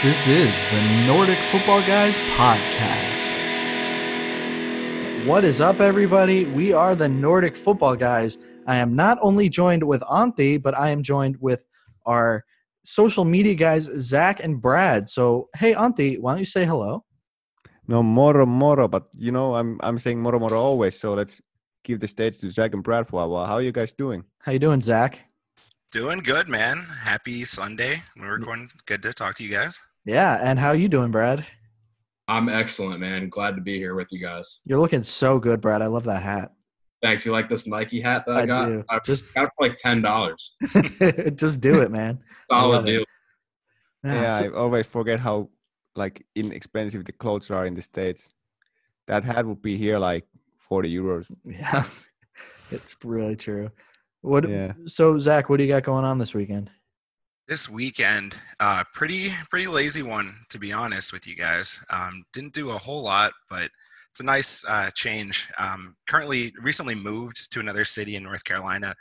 This is the Nordic Football Guys podcast. What is up, everybody? We are the Nordic Football Guys. I am not only joined with Antti, but I am joined with our social media guys, Zach and Brad. So, hey, Antti, why don't you say hello? No, moro moro, but you know I'm I'm saying moro moro always. So let's give the stage to Zach and Brad for a while. How are you guys doing? How you doing, Zach? Doing good, man. Happy Sunday. We're going good to talk to you guys. Yeah, and how you doing, Brad? I'm excellent, man. Glad to be here with you guys. You're looking so good, Brad. I love that hat. Thanks. You like this Nike hat that I, I got? do. I Just- got it for like ten dollars. Just do it, man. Solid love it. deal. Yeah, so- I always forget how like inexpensive the clothes are in the states. That hat would be here like forty euros. yeah, it's really true. What? Yeah. So, Zach, what do you got going on this weekend? This weekend, uh, pretty pretty lazy one to be honest with you guys. Um, didn't do a whole lot, but it's a nice uh, change. Um, currently, recently moved to another city in North Carolina,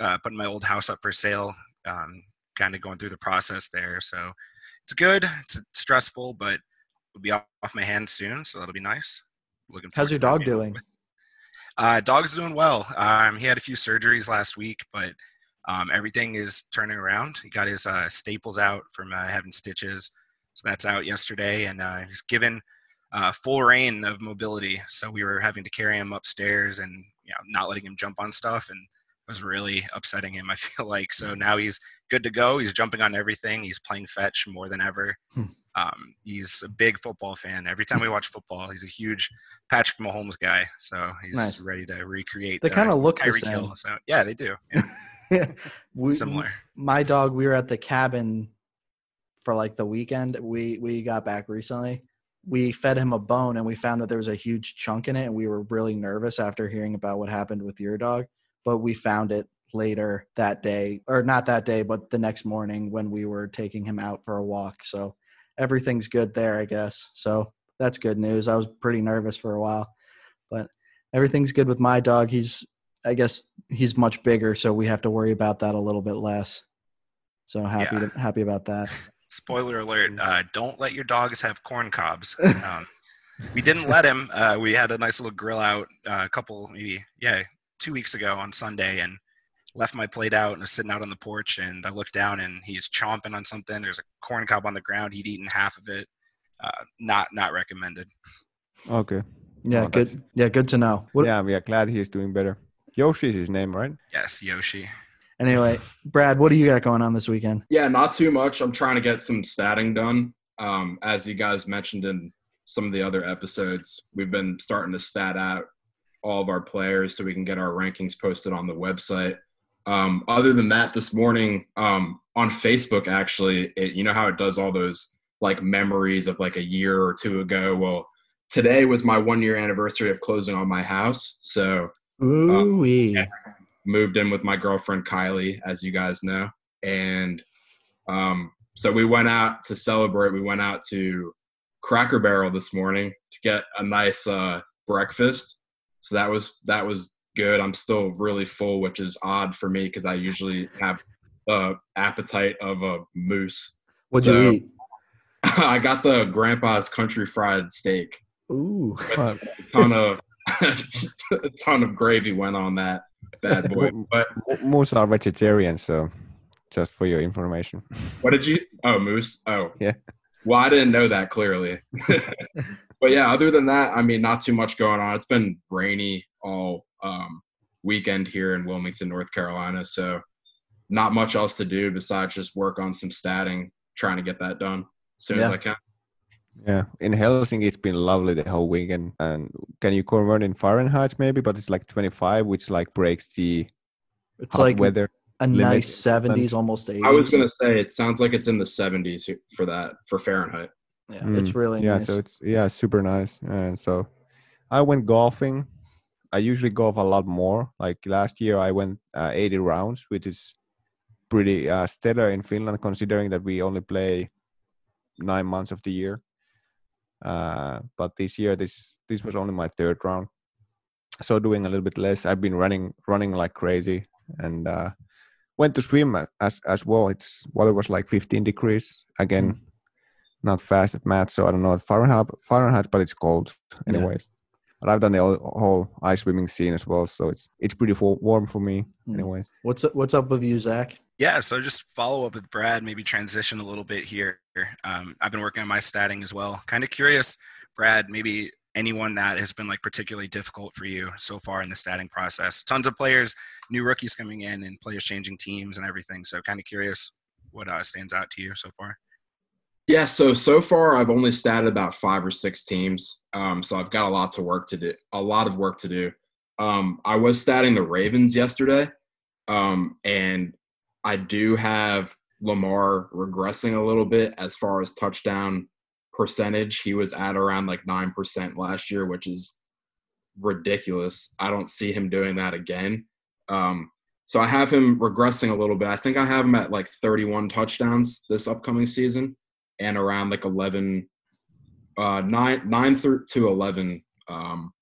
uh, putting my old house up for sale. Um, kind of going through the process there, so it's good. It's stressful, but it'll be off my hands soon, so that'll be nice. Looking. How's your dog doing? Uh, dog's doing well. Um, he had a few surgeries last week, but um, everything is turning around. He got his uh, staples out from uh, having stitches, so that's out yesterday, and uh, he's given uh, full reign of mobility. So we were having to carry him upstairs and you know, not letting him jump on stuff, and it was really upsetting him. I feel like so now he's good to go. He's jumping on everything. He's playing fetch more than ever. Hmm. Um, he's a big football fan. Every time we watch football, he's a huge Patrick Mahomes guy. So he's Nice. ready to recreate. They kinda his look the same. Hill. So yeah, they do. Yeah, we, similar. My dog. We were at the cabin for like the weekend. We we got back recently. We fed him a bone, and we found that there was a huge chunk in it, and we were really nervous after hearing about what happened with your dog. But we found it later that day, or not that day, but the next morning when we were taking him out for a walk. So everything's good there, I guess. So that's good news. I was pretty nervous for a while, but everything's good with my dog. He's, I guess, he's much bigger, so we have to worry about that a little bit less. So happy, Yeah. to, happy about that. Spoiler alert: uh, Don't let your dogs have corn cobs. Um, we didn't let him. Uh, we had a nice little grill out uh, a couple, maybe yeah, two weeks ago on Sunday, and left my plate out and was sitting out on the porch. And I looked down, and he's chomping on something. There's a corn cob on the ground. He'd eaten half of it. Uh, not not recommended. Okay. Yeah, Oh, good. Yeah, good to know. What, Yeah, we are glad he's doing better. Yoshi is his name, right? Yes, Yoshi. Anyway, Brad, what do you got going on this weekend? Yeah, not too much. I'm trying to get some statting done. Um, as you guys mentioned in some of the other episodes, we've been starting to stat out all of our players so we can get our rankings posted on the website. Um, other than that, this morning um, on Facebook, actually, it, you know how it does all those like memories of like a year or two ago. Well, today was my one year anniversary of closing on my house, so Ooh wee. yeah. moved in with my girlfriend Kylie, as you guys know, and um, so we went out to celebrate. We went out to Cracker Barrel this morning to get a nice uh, breakfast. So that was that was good. I'm still really full, which is odd for me because I usually have the appetite of a moose. What'd So- you eat? I got the Grandpa's Country Fried Steak. Ooh. Uh, A ton of a ton of gravy went on that bad boy. But Moose are vegetarian, so just for your information. What did you? Oh, moose. Oh, Yeah. Well, I didn't know that clearly. but yeah, other than that, I mean, not too much going on. It's been rainy all um, weekend here in Wilmington, North Carolina. So not much else to do besides just work on some statting, trying to get that done as soon as I can. Yeah, in Helsinki it's been lovely the whole weekend. And can you convert in Fahrenheit maybe? But it's like 25, which like breaks the It's hot like weather. a limit. nice seventies, almost eighties. I was gonna say it sounds like it's in the 70s for that for Fahrenheit. Yeah, it's Mm, really yeah nice. so it's yeah super nice and so i went golfing i usually golf a lot more like last year i went uh, 80 rounds which is pretty uh, stellar in finland considering that we only play nine months of the year uh, but this year this this was only my third round so doing a little bit less i've been running running like crazy and uh, went to swim as as, well it's water was like 15 degrees again not fast at math, so I don't know Fahrenheit, Fahrenheit, but it's cold anyways. But I've done the whole, whole ice swimming scene as well, so it's it's pretty warm for me, Mm. anyways. What's what's up with you, Zach? Yeah, so just follow up with Brad, maybe transition a little bit here. Um, I've been working on my statting as well. Kind of curious, Brad, maybe anyone that has been like particularly difficult for you so far in the statting process. Tons of players, new rookies coming in, and players changing teams and everything. So kind of curious what uh, stands out to you so far. Yeah, so so far I've only statted about five or six teams. Um, so I've got a lot to work to do, a lot of work to do. Um, I was statting the Ravens yesterday, um, and I do have Lamar regressing a little bit as far as touchdown percentage. He was at around like nine percent last year, which is ridiculous. I don't see him doing that again. Um, so I have him regressing a little bit. I think I have him at like 31 touchdowns this upcoming season and around like 11 uh 9 9 through to 11 um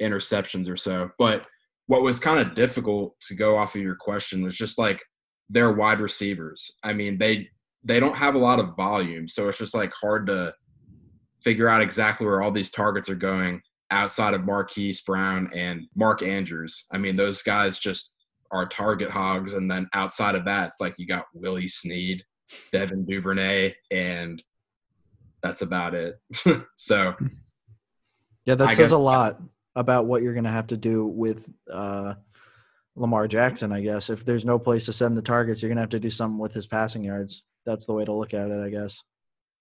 interceptions or so but what was kind of difficult to go off of your question was just like their wide receivers i mean they they don't have a lot of volume so it's just like hard to figure out exactly where all these targets are going outside of Marquise Brown and Mark Andrews. I mean, those guys just are target hogs. And then outside of that, it's like you got Willie Snead, Devin Duvernay, and that's about it. so Yeah, that I says guess- a lot about what you're going to have to do with uh, Lamar Jackson. I guess if there's no place to send the targets, you're going to have to do something with his passing yards. That's the way to look at it, I guess.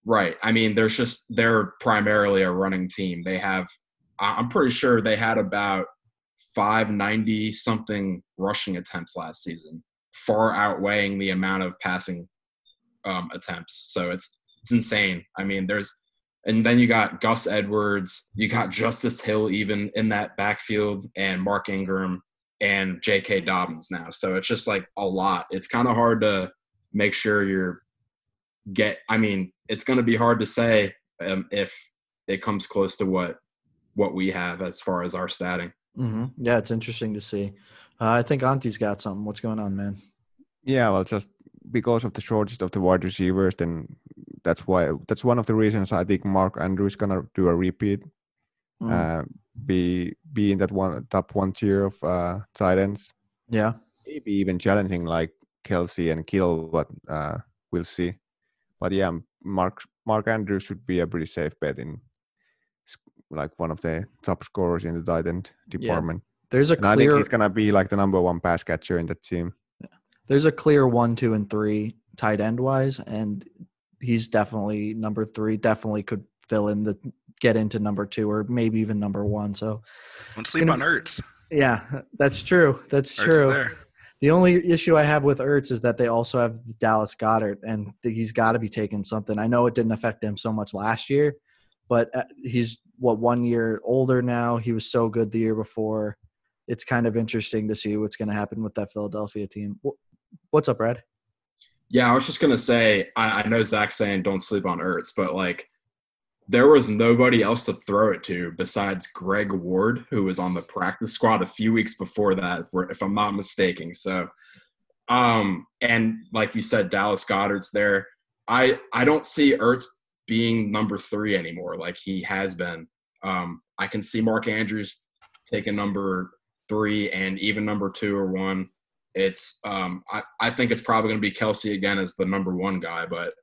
Right. I mean, there's just they're primarily a running team. They have I'm pretty sure they had about 590 something rushing attempts last season, far outweighing the amount of passing um, attempts. So it's it's insane. I mean, there's and then you got Gus Edwards, you got Justice Hill even in that backfield, and Mark Ingram and J.K. Dobbins now. So it's just like a lot. It's kind of hard to make sure you're get. I mean, it's going to be hard to say um, if it comes close to what what we have as far as our statting. hmm Yeah, it's interesting to see. Uh, I think Antti's got something. What's going on, man? Yeah, well, just because of the shortage of the wide receivers, then that's why that's one of the reasons I think Mark Andrews gonna do a repeat, Mm, uh, be be in that one top one tier of uh, tight ends, yeah, maybe even challenging like Kelce and Kill, but uh, we'll see. But yeah, Mark Mark Andrews should be a pretty safe bet in like one of the top scorers in the tight end department. there's a And I think he's gonna be like the number one pass catcher in that team. there's a clear one, two, and three tight end wise, and he's definitely number three. Definitely could fill in the get into number two or maybe even number one. So Don't sleep know- on Ertz. yeah, that's true. That's Ertz true. there. The only issue I have with Ertz is that they also have Dallas Goedert, and he's got to be taking something. I know it didn't affect him so much last year, but uh, he's what one year older now. He was so good the year before. It's kind of interesting to see what's going to happen with that Philadelphia team. What's up, Brad? Yeah, I was just gonna say I, I know Zach's saying don't sleep on Ertz, but like there was nobody else to throw it to besides Greg Ward, who was on the practice squad a few weeks before that, if, I'm not mistaken. So, um, and like you said, Dallas Goedert's there. I I don't see Ertz being number three anymore, like he has been. Um, I can see Mark Andrews taking number three and even number two or one. It's um, I, I think it's probably going to be Kelce again as the number one guy, but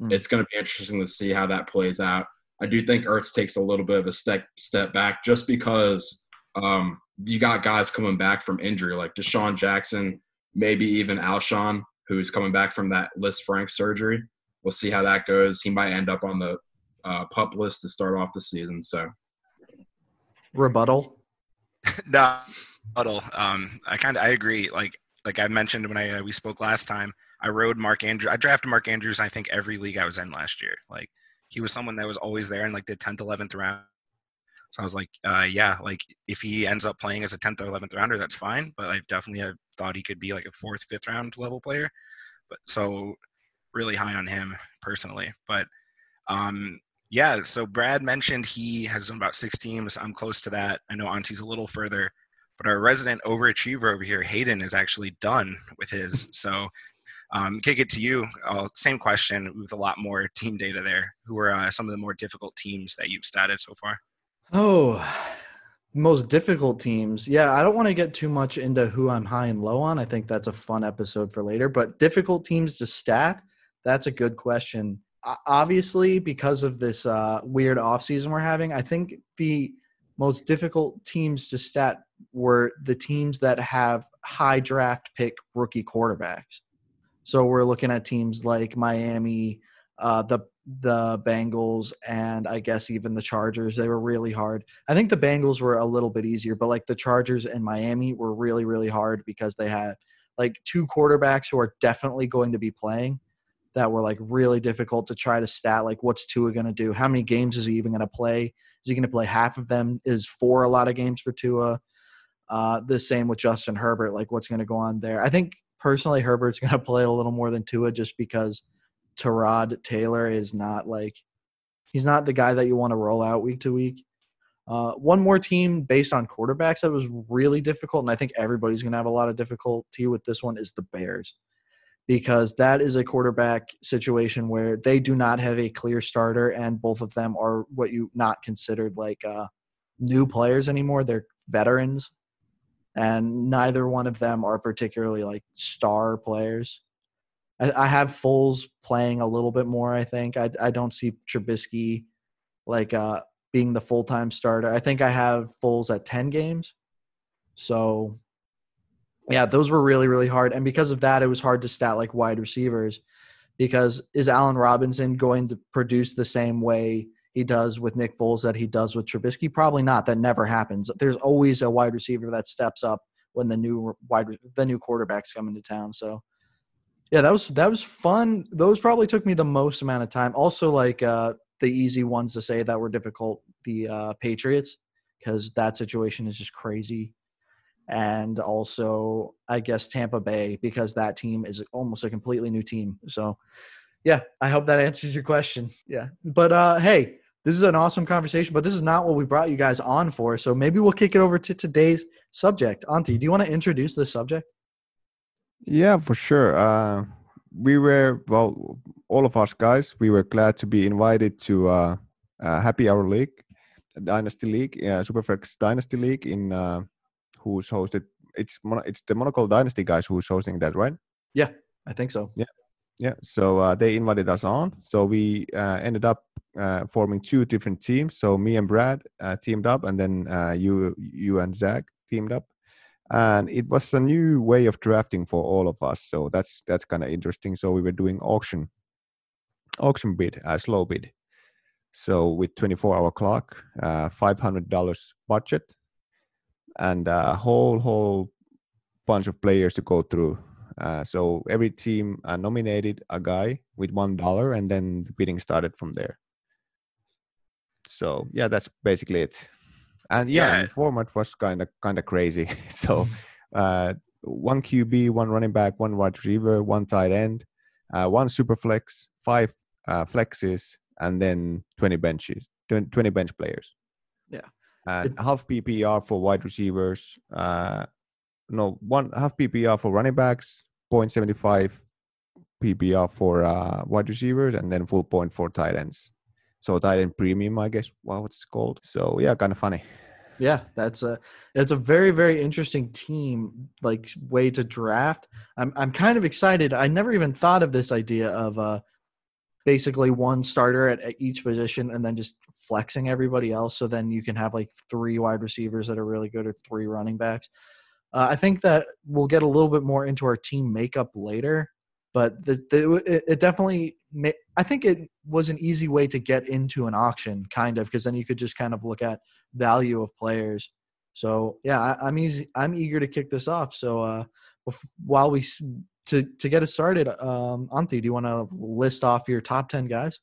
Mm. it's going to be interesting to see how that plays out. I do think Ertz takes a little bit of a step step back just because um, you got guys coming back from injury like DeSean Jackson, maybe even Alshon, who's coming back from that Lisfranc surgery. We'll see how that goes. He might end up on the uh, pup list to start off the season. So Rebuttal. no, huddle. Um, I kind of I agree. Like like I mentioned when I uh, we spoke last time, I rode Mark Andrews. I drafted Mark Andrews. I think every league I was in last year. Like he was someone that was always there in like the tenth, eleventh round. So I was like, uh, yeah, like if he ends up playing as a tenth or eleventh rounder, that's fine. But I definitely have thought he could be like a fourth, fifth round level player. But so really high on him personally. But um, yeah, so Brad mentioned he has done about six teams. I'm close to that. I know Antti's a little further, but our resident overachiever over here, Hayden, is actually done with his. So Um, kick it to you. Uh, same question with a lot more team data there. Who are uh, some of the more difficult teams that you've statted so far? Oh, most difficult teams. Yeah, I don't want to get too much into who I'm high and low on. I think that's a fun episode for later. But difficult teams to stat, that's a good question. Obviously, because of this uh, weird offseason we're having, I think the most difficult teams to stat were the teams that have high draft pick rookie quarterbacks. So we're looking at teams like Miami, uh, the the Bengals, and I guess even the Chargers. They were really hard. I think the Bengals were a little bit easier, but like the Chargers and Miami were really really hard because they had like two quarterbacks who are definitely going to be playing that were like really difficult to try to stat. Like, what's Tua going to do? How many games is he even going to play? Is he going to play half of them? Is four a lot of games for Tua? Uh, the same with Justin Herbert. Like, what's going to go on there? I think personally, Herbert's going to play a little more than Tua just because Tyrod Taylor is not like he's not the guy that you want to roll out week to week. Uh, one more team based on quarterbacks that was really difficult, and I think everybody's going to have a lot of difficulty with this one is the Bears because that is a quarterback situation where they do not have a clear starter, and both of them are what you not considered like uh, new players anymore. They're veterans, and neither one of them are particularly like star players. I, I have Foles playing a little bit more. I think I I don't see Trubisky like uh, being the full time starter. I think I have Foles at ten games, so yeah, those were really, really hard. And because of that, it was hard to stat like wide receivers because is Allen Robinson going to produce the same way he does with Nick Foles that he does with Trubisky? Probably not. That never happens. There's always a wide receiver that steps up when the new wide the new quarterbacks come into town. So yeah, that was that was fun. Those probably took me the most amount of time. Also, like uh, the easy ones to say that were difficult, the uh, Patriots, because that situation is just crazy and also I guess Tampa Bay because that team is almost a completely new team. So yeah, I hope that answers your question. Yeah. But uh hey, this is an awesome conversation, but this is not what we brought you guys on for. So maybe we'll kick it over to today's subject. Antti, do you want to introduce the subject? Yeah, for sure. Uh we were well all of us guys, we were glad to be invited to uh, uh Happy Hour League, Dynasty League, uh, Superflex Dynasty League in uh who's hosted. It's it's the Monocle Dynasty guys who's hosting that, right? Yeah, I think so. Yeah, yeah. So uh, they invited us on. So we uh, ended up uh, forming two different teams. So me and Brad uh, teamed up, and then uh, you you and Zach teamed up. And it was a new way of drafting for all of us. So that's that's kind of interesting. So we were doing auction auction bid, a slow bid. So with 24 hour clock, uh, $500 budget, and a whole whole bunch of players to go through. Uh, so every team uh, nominated a guy with one dollar, and then the bidding started from there. So yeah, that's basically it. And yeah, yeah. the format was kind of kind of crazy. so uh, one QB, one running back, one wide receiver, one tight end, uh, one super flex, five uh, flexes, and then twenty benches, twenty bench players. Yeah and it, half PPR for wide receivers. Uh, no, one half PPR for running backs, 0.75 PPR for uh, wide receivers, and then full point for tight ends. So end premium, I guess, what it's called. So yeah, kind of funny. Yeah, that's a it's a very very interesting team like way to draft. I'm I'm kind of excited. I never even thought of this idea of uh basically one starter at, at each position and then just flexing everybody else. So then you can have like three wide receivers that are really good or three running backs. Uh, I think that we'll get a little bit more into our team makeup later, but the, the, it, it definitely, I think it was an easy way to get into an auction, kind of, because then you could just kind of look at value of players. So yeah, I, am easy. I'm eager to kick this off. So uh, while we to to get it started, um, Antti, do you want to list off your top ten guys?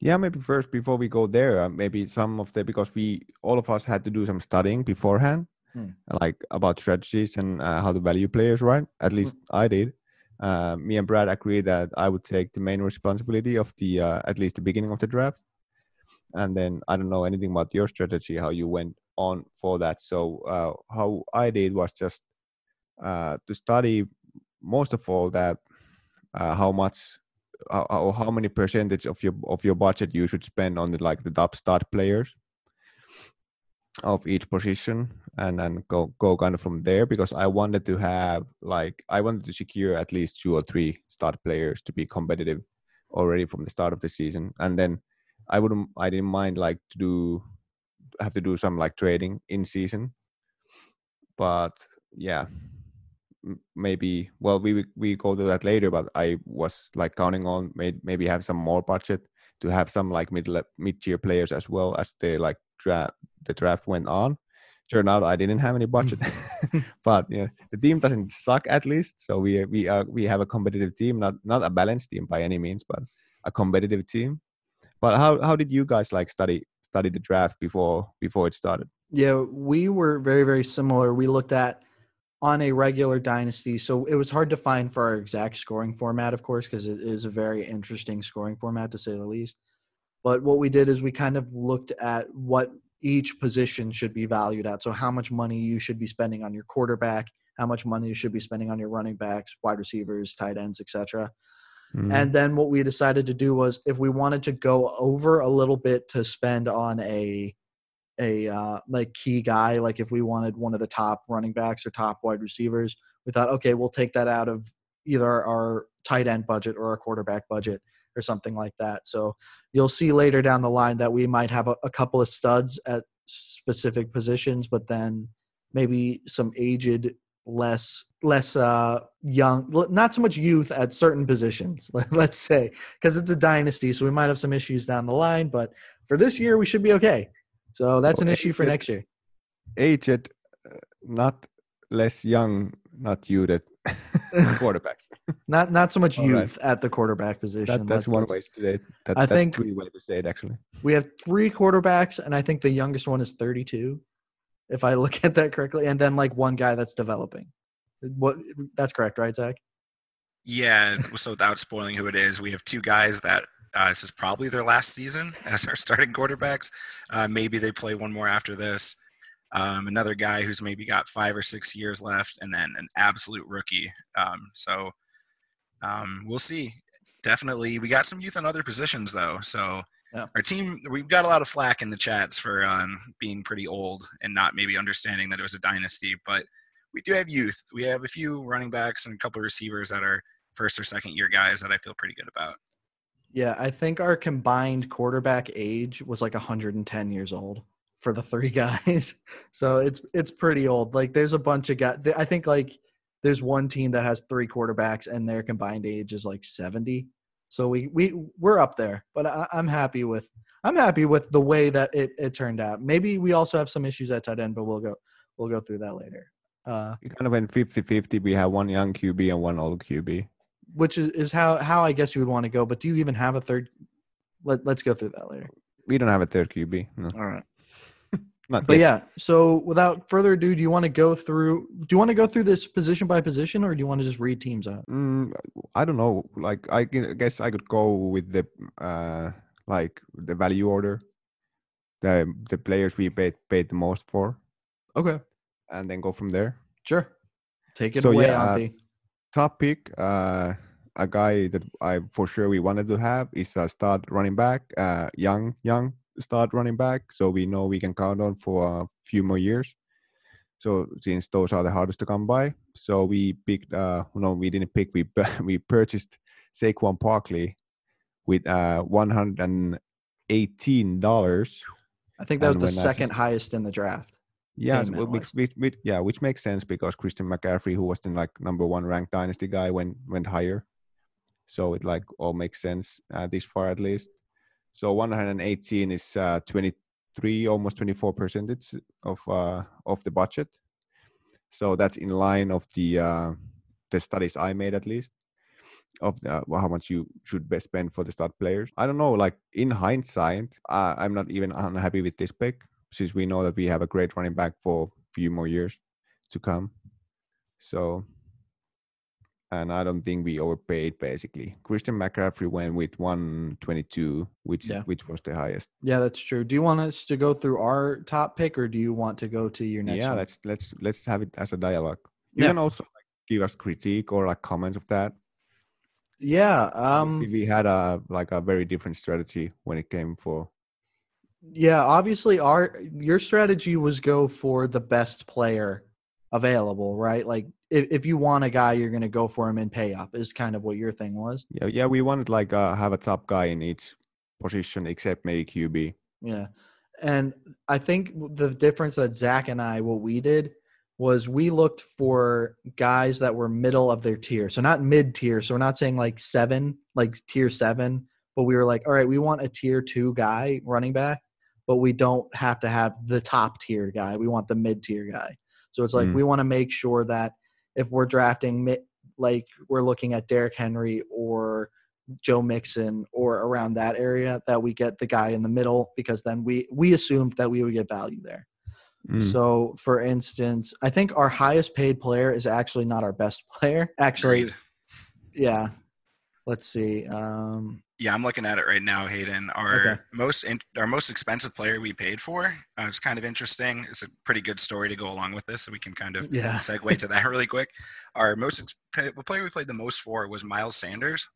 Yeah, maybe first before we go there, uh, maybe some of the because we all of us had to do some studying beforehand, hmm. like about strategies and uh, how to value players. Right? At least hmm. I did. Uh, me and Brad agreed that I would take the main responsibility of the uh, at least the beginning of the draft, and then I don't know anything about your strategy, how you went on for that. So uh, how I did was just uh, to study most of all that uh, how much how, how how many percentage of your of your budget you should spend on the like the top start players of each position and then go go kind of from there because I wanted to have like I wanted to secure at least two or three start players to be competitive already from the start of the season. And then I wouldn't I didn't mind like to do have to do some like trading in season. But yeah maybe well we we go to that later but I was like counting on may, maybe have some more budget to have some like mid mid tier players as well as they like draft the draft went on. Turned out I didn't have any budget, hmm. but yeah, the team doesn't suck at least. So we we are we have a competitive team, not not a balanced team by any means, but a competitive team. But how how did you guys like study study the draft before before it started? Yeah, we were very very similar. We looked at on a regular dynasty, so it was hard to find for our exact scoring format, of course, because it is a very interesting scoring format to say the least. But what we did is we kind of looked at what each position should be valued at. So how much money you should be spending on your quarterback, how much money you should be spending on your running backs, wide receivers, tight ends, etc. Mm-hmm. And then what we decided to do was if we wanted to go over a little bit to spend on a a uh, like key guy, like if we wanted one of the top running backs or top wide receivers, we thought, okay, we'll take that out of either our tight end budget or our quarterback budget or something like that. So you'll see later down the line that we might have a, a couple of studs at specific positions, but then maybe some aged, less less uh young not so much youth at certain positions let's say because it's a dynasty so we might have some issues down the line but for this year we should be okay. So that's an issue for next year. aged uh, not less young not you that quarterback not not so much youth right. at the quarterback position. That, that's, that's, one way to say. That, I think three way to say it actually. We have three quarterbacks, and I think the youngest one is 32, if I look at that correctly, and then like one guy that's developing. What that's correct, right, Zach? Yeah. So without spoiling who it is, we have two guys that uh, this is probably their last season as our starting quarterbacks. Uh, maybe they play one more after this um, another guy who's maybe got five or six years left, and then an absolute rookie. Um, so um, we'll see. Definitely, we got some youth on other positions though. So yeah. our team, we've got a lot of flack in the chats for um, being pretty old and not maybe understanding that it was a dynasty, but we do have youth. We have a few running backs and a couple of receivers that are first or second year guys that I feel pretty good about. Yeah, I think our combined quarterback age was like 110 years old for the three guys. So it's it's pretty old. Like there's a bunch of guys. I think like there's one team that has three quarterbacks and their combined age is like 70. So we we we're up there. But I, am happy with I'm happy with the way that it, it turned out. Maybe we also have some issues at tight end, but we'll go we'll go through that later. Uh, you kind of went 50-50. We have one young QB and one old QB. Which is, is how how I guess you would want to go. But do you even have a third? Let, let's go through that later. We don't have a third QB. No. All right. Not but yet. yeah, so without further ado, do you want to go through? Do you want to go through this position by position, or do you want to just read teams out? Mm, I don't know. Like I guess I could go with the uh like the value order, the the players we paid paid the most for. Okay. And then go from there. Sure. Take it so, away, yeah, uh, top pick, uh, a guy that I for sure we wanted to have is a start running back, uh, young, young start running back, so we know we can count on for a few more years. So since those are the hardest to come by, so we picked. Uh, no, we didn't pick. We we purchased Saquon Barkley with uh one hundred and eighteen dollars. I think that was the second highest in the draft. Yeah, which, which, which, yeah, which makes sense because Christian McCaffrey, who was the like number one ranked dynasty guy, went went higher. So it like all makes sense uh, this far at least. So 118 is uh, 23, almost 24 percentage of uh, of the budget. So that's in line of the uh, the studies I made at least of the, how much you should best spend for the start players. I don't know. Like in hindsight, I'm not even unhappy with this pick since we know that we have a great running back for a few more years to come. So and I don't think we overpaid basically. Christian McCaffrey went with 122, which yeah. which was the highest. Yeah, that's true. Do you want us to go through our top pick, or do you want to go to your next? Yeah, one? let's let's let's have it as a dialogue. You yeah. can also like, give us critique or like comments of that. Yeah. Um, CV had a like a very different strategy when it came for. Yeah, obviously our your strategy was go for the best player available, right? Like if, if you want a guy, you're going to go for him and pay up. Is kind of what your thing was. Yeah, yeah, we wanted like uh, have a top guy in each position except maybe QB. Yeah, and I think the difference that Zach and I what we did was we looked for guys that were middle of their tier, so not mid tier. So we're not saying like seven, like tier seven, but we were like, all right, we want a tier two guy running back, but we don't have to have the top tier guy. We want the mid tier guy. So it's like Mm. we want to make sure that if we're drafting like we're looking at Derrick Henry or Joe Mixon or around that area, that we get the guy in the middle because then we we assumed that we would get value there. Mm. So, for instance, I think our highest paid player is actually not our best player. Actually, yeah. Let's see. Um, Yeah, I'm looking at it right now, Hayden. Our Okay. most in, our most expensive player we paid for. Uh, it's kind of interesting. It's a pretty good story to go along with this, so we can kind of yeah. segue to that really quick. Our most ex- the player we played the most for was Miles Sanders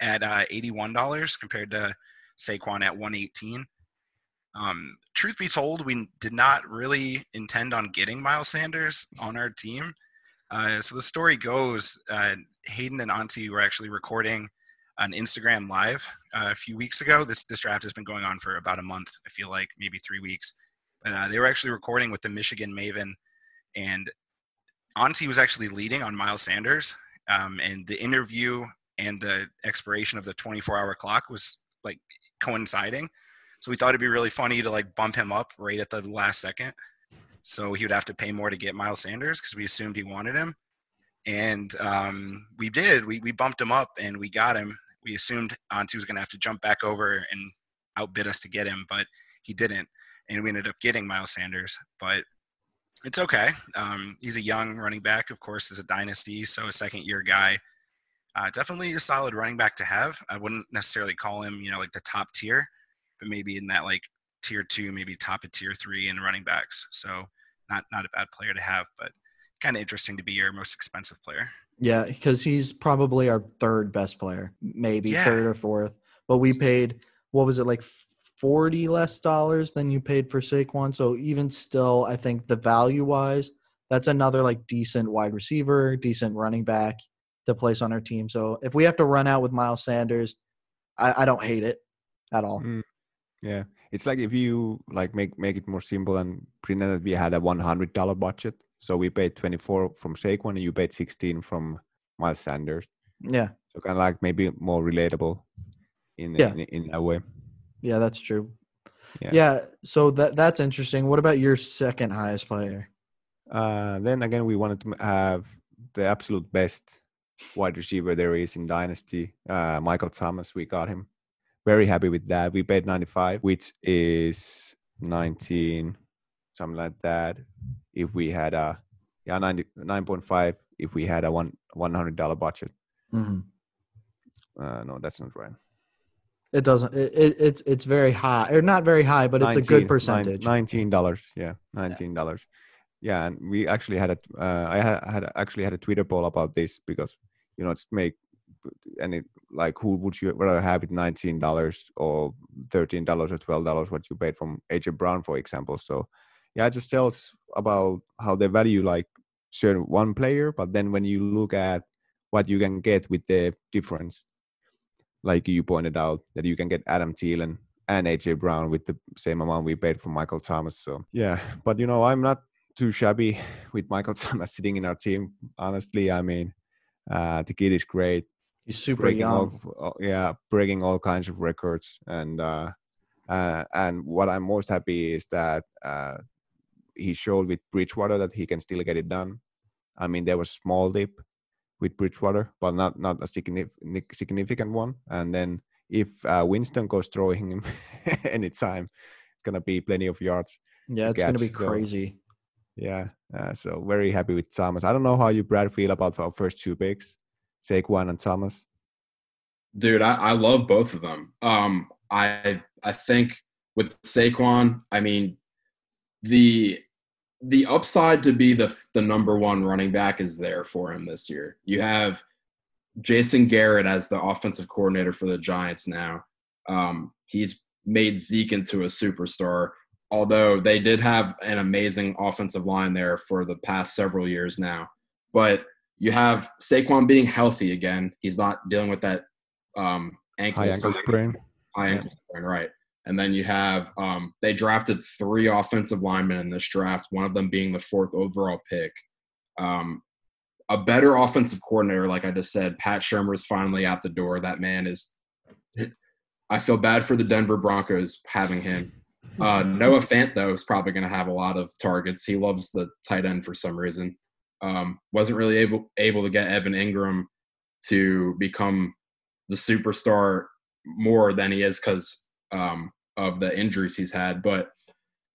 at uh, eighty-one dollars compared to Saquon at one eighteen. Um, truth be told, we did not really intend on getting Miles Sanders on our team. Uh, so the story goes, uh, Hayden and Antti were actually recording an Instagram live uh, a few weeks ago. This this draft has been going on for about a month. I feel like maybe three weeks. Uh, they were actually recording with the Michigan Maven, and Antti was actually leading on Miles Sanders. Um, and the interview and the expiration of the 24-hour clock was like coinciding. So we thought it'd be really funny to like bump him up right at the last second. So he would have to pay more to get Miles Sanders because we assumed he wanted him. And um, we did. We, we bumped him up and we got him. We assumed Antti was going to have to jump back over and outbid us to get him, but he didn't. And we ended up getting Miles Sanders. But it's okay. Um, he's a young running back, of course, is a dynasty, so a second year guy. Uh, definitely a solid running back to have. I wouldn't necessarily call him, you know, like the top tier, but maybe in that like tier two, maybe top of tier three in running backs. So not not a bad player to have, but kind of interesting to be your most expensive player. Yeah, because he's probably our third best player, maybe Yeah. third or fourth. But we paid what was it like forty less dollars than you paid for Saquon. So even still, I think the value wise, that's another like decent wide receiver, decent running back to place on our team. So if we have to run out with Miles Sanders, I, I don't hate it at all. Mm. Yeah, it's like if you like make make it more simple and pretend that we had a one hundred dollar budget. So we paid twenty four from Saquon, and you paid sixteen from Miles Sanders. Yeah, So kind of like maybe more relatable in Yeah. in, in a way. yeah, that's true. Yeah. yeah so that that's interesting. What about your second highest player? Uh, then again, we wanted to have the absolute best wide receiver there is in Dynasty. Uh, Michael Thomas, we got him. Very happy with that. We paid 95, which is 19, something like that. If we had a, yeah, 90, 9.5, if we had a one $100 budget. Mm-hmm. Uh, no, that's not right. It doesn't. It, it, it's it's very high, or not very high, but it's a good percentage. Nineteen dollars, yeah, nineteen dollars. Yeah, and we actually had a. Uh, I had, had actually had a Twitter poll about this because you know it's make and it like who would you rather have it nineteen dollars or thirteen dollars or twelve dollars what you paid from AJ Brown for example. So yeah, it just tells about how they value like certain one player, but then when you look at what you can get with the difference, like you pointed out, that you can get Adam Thielen and AJ Brown with the same amount we paid for Michael Thomas. So yeah, but you know, I'm not too shabby with Michael Thomas sitting in our team. Honestly, I mean, uh, the kid is great. He's super breaking young. all, all- yeah, breaking all kinds of records, and uh, uh, and what I'm most happy is that uh, he showed with Bridgewater that he can still get it done. I mean, there was small dip with Bridgewater, but not not a significant significant one. And then if uh, Winston goes throwing him anytime, it's gonna be plenty of yards. Yeah, it's going to be catch, so- crazy. Yeah, uh, so very happy with Thomas. I don't know how you, Brad, feel about our first two picks, Saquon and Thomas. Dude, I, I love both of them. Um, I I think with Saquon, I mean, the the upside to be the the number one running back is there for him this year. You have Jason Garrett as the offensive coordinator for the Giants now. Um, he's made Zeke into a superstar, although they did have an amazing offensive line there for the past several years now. But you have Saquon being healthy again. He's not dealing with that um, ankle, High ankle sprain. high ankle sprain, right? And then you have um, they drafted three offensive linemen in this draft, one of them being the fourth overall pick. Um, a better offensive coordinator, like I just said, Pat Shurmur is finally out the door. That man is. I feel bad for the Denver Broncos having him. Uh, Noah Fant though is probably going to have a lot of targets. He loves the tight end for some reason. Um, wasn't really able able to get Evan Engram to become the superstar more than he is because um, of the injuries he's had. But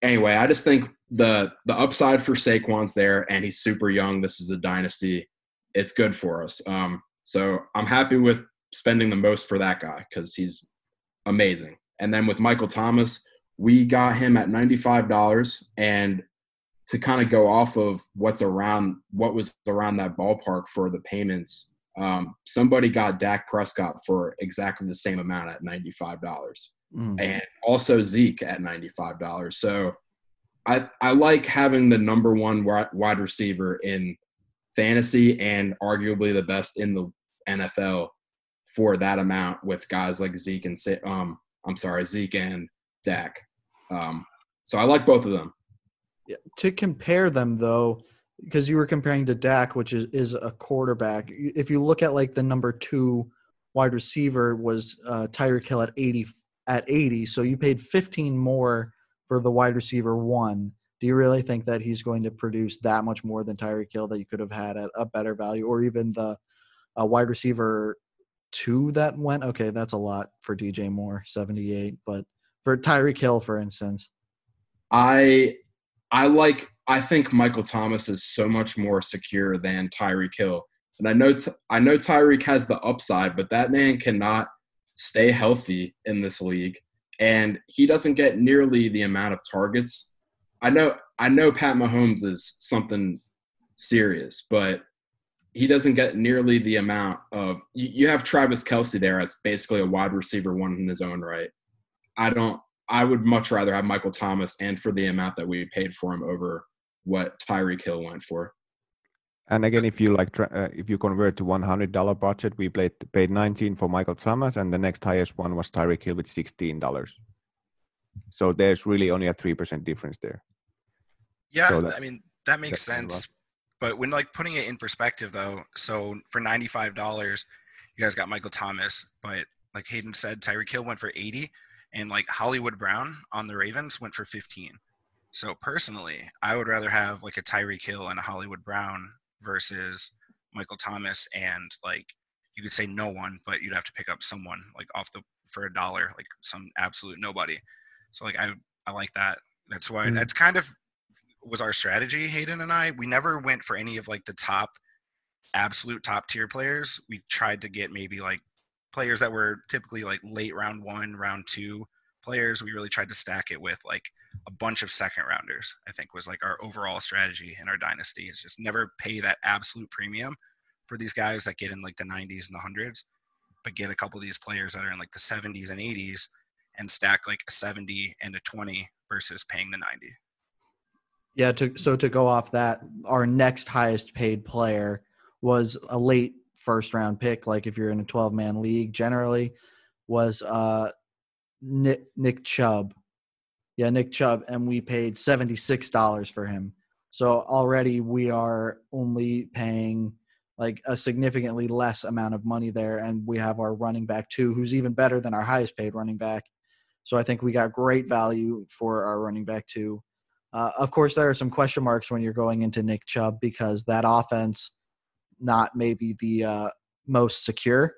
anyway, I just think the the upside for Saquon's there, and he's super young. This is a dynasty. It's good for us. Um, so I'm happy with spending the most for that guy because he's amazing. And then with Michael Thomas, we got him at $95 and to kind of go off of what's around what was around that ballpark for the payments um, somebody got Dak Prescott for exactly the same amount at $95 Mm. and also Zeke at $95 so I, I like having the number one wide receiver in fantasy and arguably the best in the NFL for that amount with guys like Zeke and um I'm sorry Zeke and Dak. Um, so I like both of them. to compare them though, because you were comparing to Dak, which is, is a quarterback. If you look at like the number two wide receiver was uh, Tyreek Hill at eighty at eighty, so you paid fifteen more for the wide receiver one. Do you really think that he's going to produce that much more than Tyreek Hill that you could have had at a better value, or even the uh, wide receiver two that went? Okay, that's a lot for DJ Moore, seventy eight, but for Tyreek Hill, for instance. I I like I think Michael Thomas is so much more secure than Tyreek Hill. And I know I know Tyreek has the upside, but that man cannot stay healthy in this league and he doesn't get nearly the amount of targets. I know I know Pat Mahomes is something serious, but he doesn't get nearly the amount of you, have Travis Kelce there as basically a wide receiver one in his own right. I don't I would much rather have Michael Thomas and for the amount that we paid for him over what Tyreek Hill went for. And again, if you like, uh, if you convert to one hundred dollar budget, we played, paid nineteen for Michael Thomas, and the next highest one was Tyreek Hill with sixteen dollars. So there's really only a three percent difference there. Yeah, So that- I mean that makes sense. But when like putting it in perspective though, so for ninety five dollars, you guys got Michael Thomas, but like Hayden said, Tyreek Hill went for eighty, and like Hollywood Brown on the Ravens went for fifteen. So personally, I would rather have like a Tyreek Hill and a Hollywood Brown versus Michael Thomas and like you could say no one, but you'd have to pick up someone like off the for a dollar, like some absolute nobody. So like I I like that. That's why Mm. that's kind of was our strategy, Hayden and I. We never went for any of like the top absolute top tier players. We tried to get maybe like players that were typically like late round one, round two players. We really tried to stack it with like a bunch of second rounders, I think was like our overall strategy in our dynasty is just never pay that absolute premium for these guys that get in like the 90s and the hundreds, but get a couple of these players that are in like the 70s and 80s and stack like a 70 and a 20 versus paying the 90. Yeah, to, so to go off that, our next highest paid player was a late first round pick. Like if you're in a 12 man league, generally was uh, Nick, Nick Chubb. Yeah, Nick Chubb, and we paid seventy six dollars for him. So already we are only paying like a significantly less amount of money there, and we have our running back too, who's even better than our highest paid running back. So I think we got great value for our running back too. Uh, of course, there are some question marks when you're going into Nick Chubb because that offense, not maybe the uh, most secure,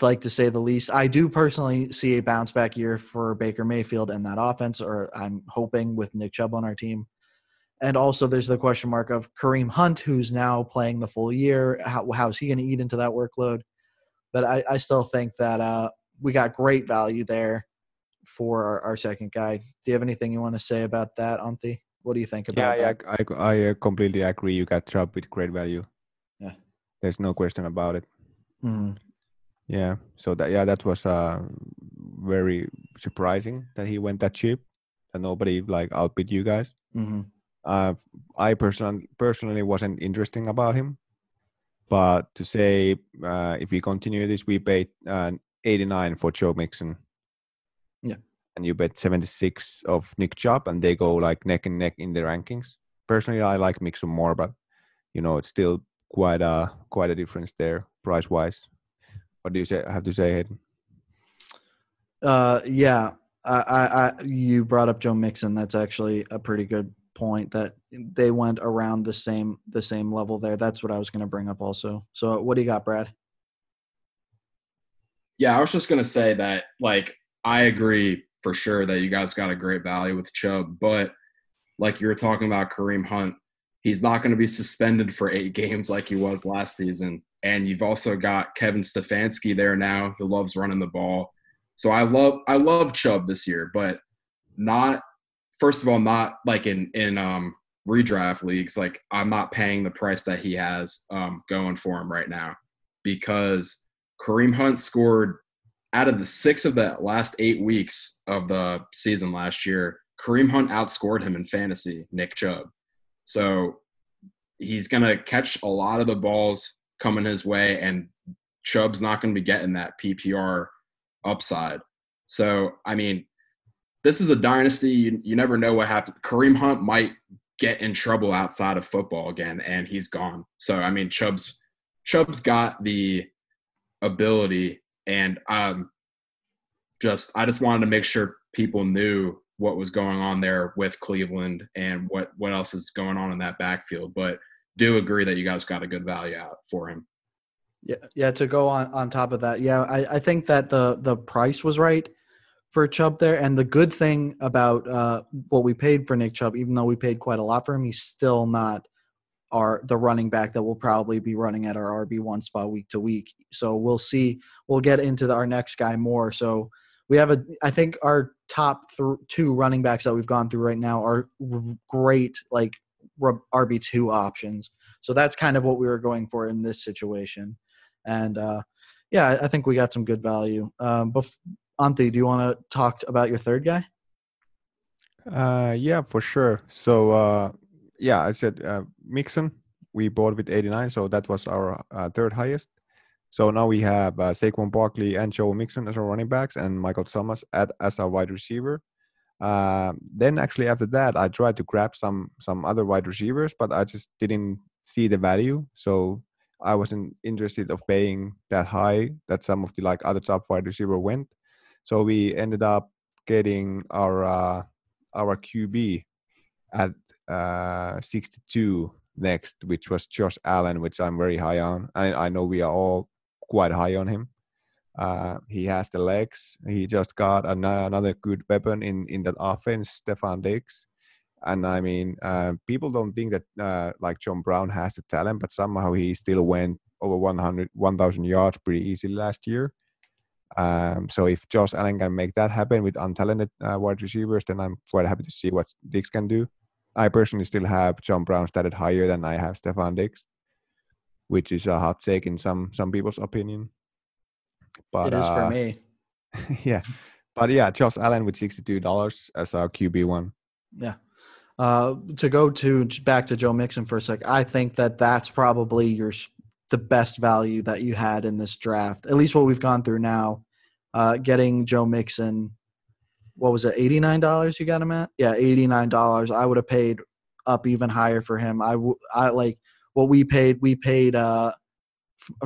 like to say the least. I do personally see a bounce back year for Baker Mayfield and that offense, or I'm hoping with Nick Chubb on our team. And also, there's the question mark of Kareem Hunt, who's now playing the full year. How, how's he going to eat into that workload? But I, I still think that uh, we got great value there for our, our second guy. Do you have anything you want to say about that, Antti? What do you think about yeah, that? I, I uh, completely agree. You got Chubb with great value. Yeah. There's no question about it. Mhm. Yeah. So that yeah, that was uh very surprising that he went that cheap. That nobody like outbid you guys. Mhm. Uh, I personally personally wasn't interesting about him, but to say uh, if we continue this, we paid uh, 89 for Joe Mixon. Yeah. and you bet 76 of Nick Chubb, and they go like neck and neck in the rankings. Personally, I like Mixon more, but you know it's still quite a quite a difference there price wise. What do you say? I have to say, Hayden? Uh, yeah, I, I, I, you brought up Joe Mixon. That's actually a pretty good point. That they went around the same the same level there. That's what I was going to bring up also. So, what do you got, Brad? Yeah, I was just gonna say that like I agree for sure that you guys got a great value with Chubb, but like you were talking about Kareem Hunt, he's not going to be suspended for eight games like he was last season. And you've also got Kevin Stefanski there now, who loves running the ball. So I love I love Chubb this year, but not first of all, not like in in um redraft leagues. Like I'm not paying the price that he has um going for him right now because Kareem Hunt scored out of the six of the last eight weeks of the season last year, Kareem Hunt outscored him in fantasy, Nick Chubb. So he's going to catch a lot of the balls coming his way, and Chubb's not going to be getting that PPR upside. So, I mean, this is a dynasty. You, you never know what happens. Kareem Hunt might get in trouble outside of football again, and he's gone. So, I mean, Chubb's Chubb's got the ability and um just I just wanted to make sure people knew what was going on there with Cleveland and what what else is going on in that backfield. But do agree that you guys got a good value out for him. Yeah, yeah. To go on on top of that, yeah, I, I think that the the price was right for Chubb there, and the good thing about uh, what we paid for Nick Chubb, even though we paid quite a lot for him, he's still not our the running back that will probably be running at our RB one spot week to week. So we'll see. We'll get into the, our next guy more. So we have a. I think our top th- two running backs that we've gone through right now are great, like RB two options. So that's kind of what we were going for in this situation. And uh, yeah, I think we got some good value. Um, bef- Antti, do you want to talk about your third guy? Uh, yeah, for sure. So uh, yeah, I said uh, Mixon. We bought with 89, so that was our uh, third highest. So now we have uh, Saquon Barkley and Joe Mixon as our running backs, and Michael Thomas at, as our wide receiver. Uh, then actually after that, I tried to grab some some other wide receivers, but I just didn't see the value. So I wasn't interested of paying that high that some of the like other top wide receiver went. So we ended up getting our uh, our QB at uh, 62 next, which was Josh Allen, which I'm very high on. I, I know we are all quite high on him. Uh, he has the legs. He just got an, another good weapon in in that offense, Stefon Diggs. And I mean, uh, people don't think that uh, like John Brown has the talent, but somehow he still went over 100, 1,000 yards pretty easily last year. Um, so if Josh Allen can make that happen with untalented uh, wide receivers, then I'm quite happy to see what Diggs can do. I personally still have John Brown started higher than I have Stefon Diggs, which is a hot take in some some people's opinion. But it is uh, for me. yeah, but yeah, Josh Allen with sixty two dollars as our QB one. Yeah. Uh, to go to back to Joe Mixon for a sec, I think that that's probably your the best value that you had in this draft. At least what we've gone through now. Uh, getting Joe Mixon, what was it, eighty nine dollars? You got him at? Yeah, eighty nine dollars. I would have paid up even higher for him. I, I like what we paid. We paid uh,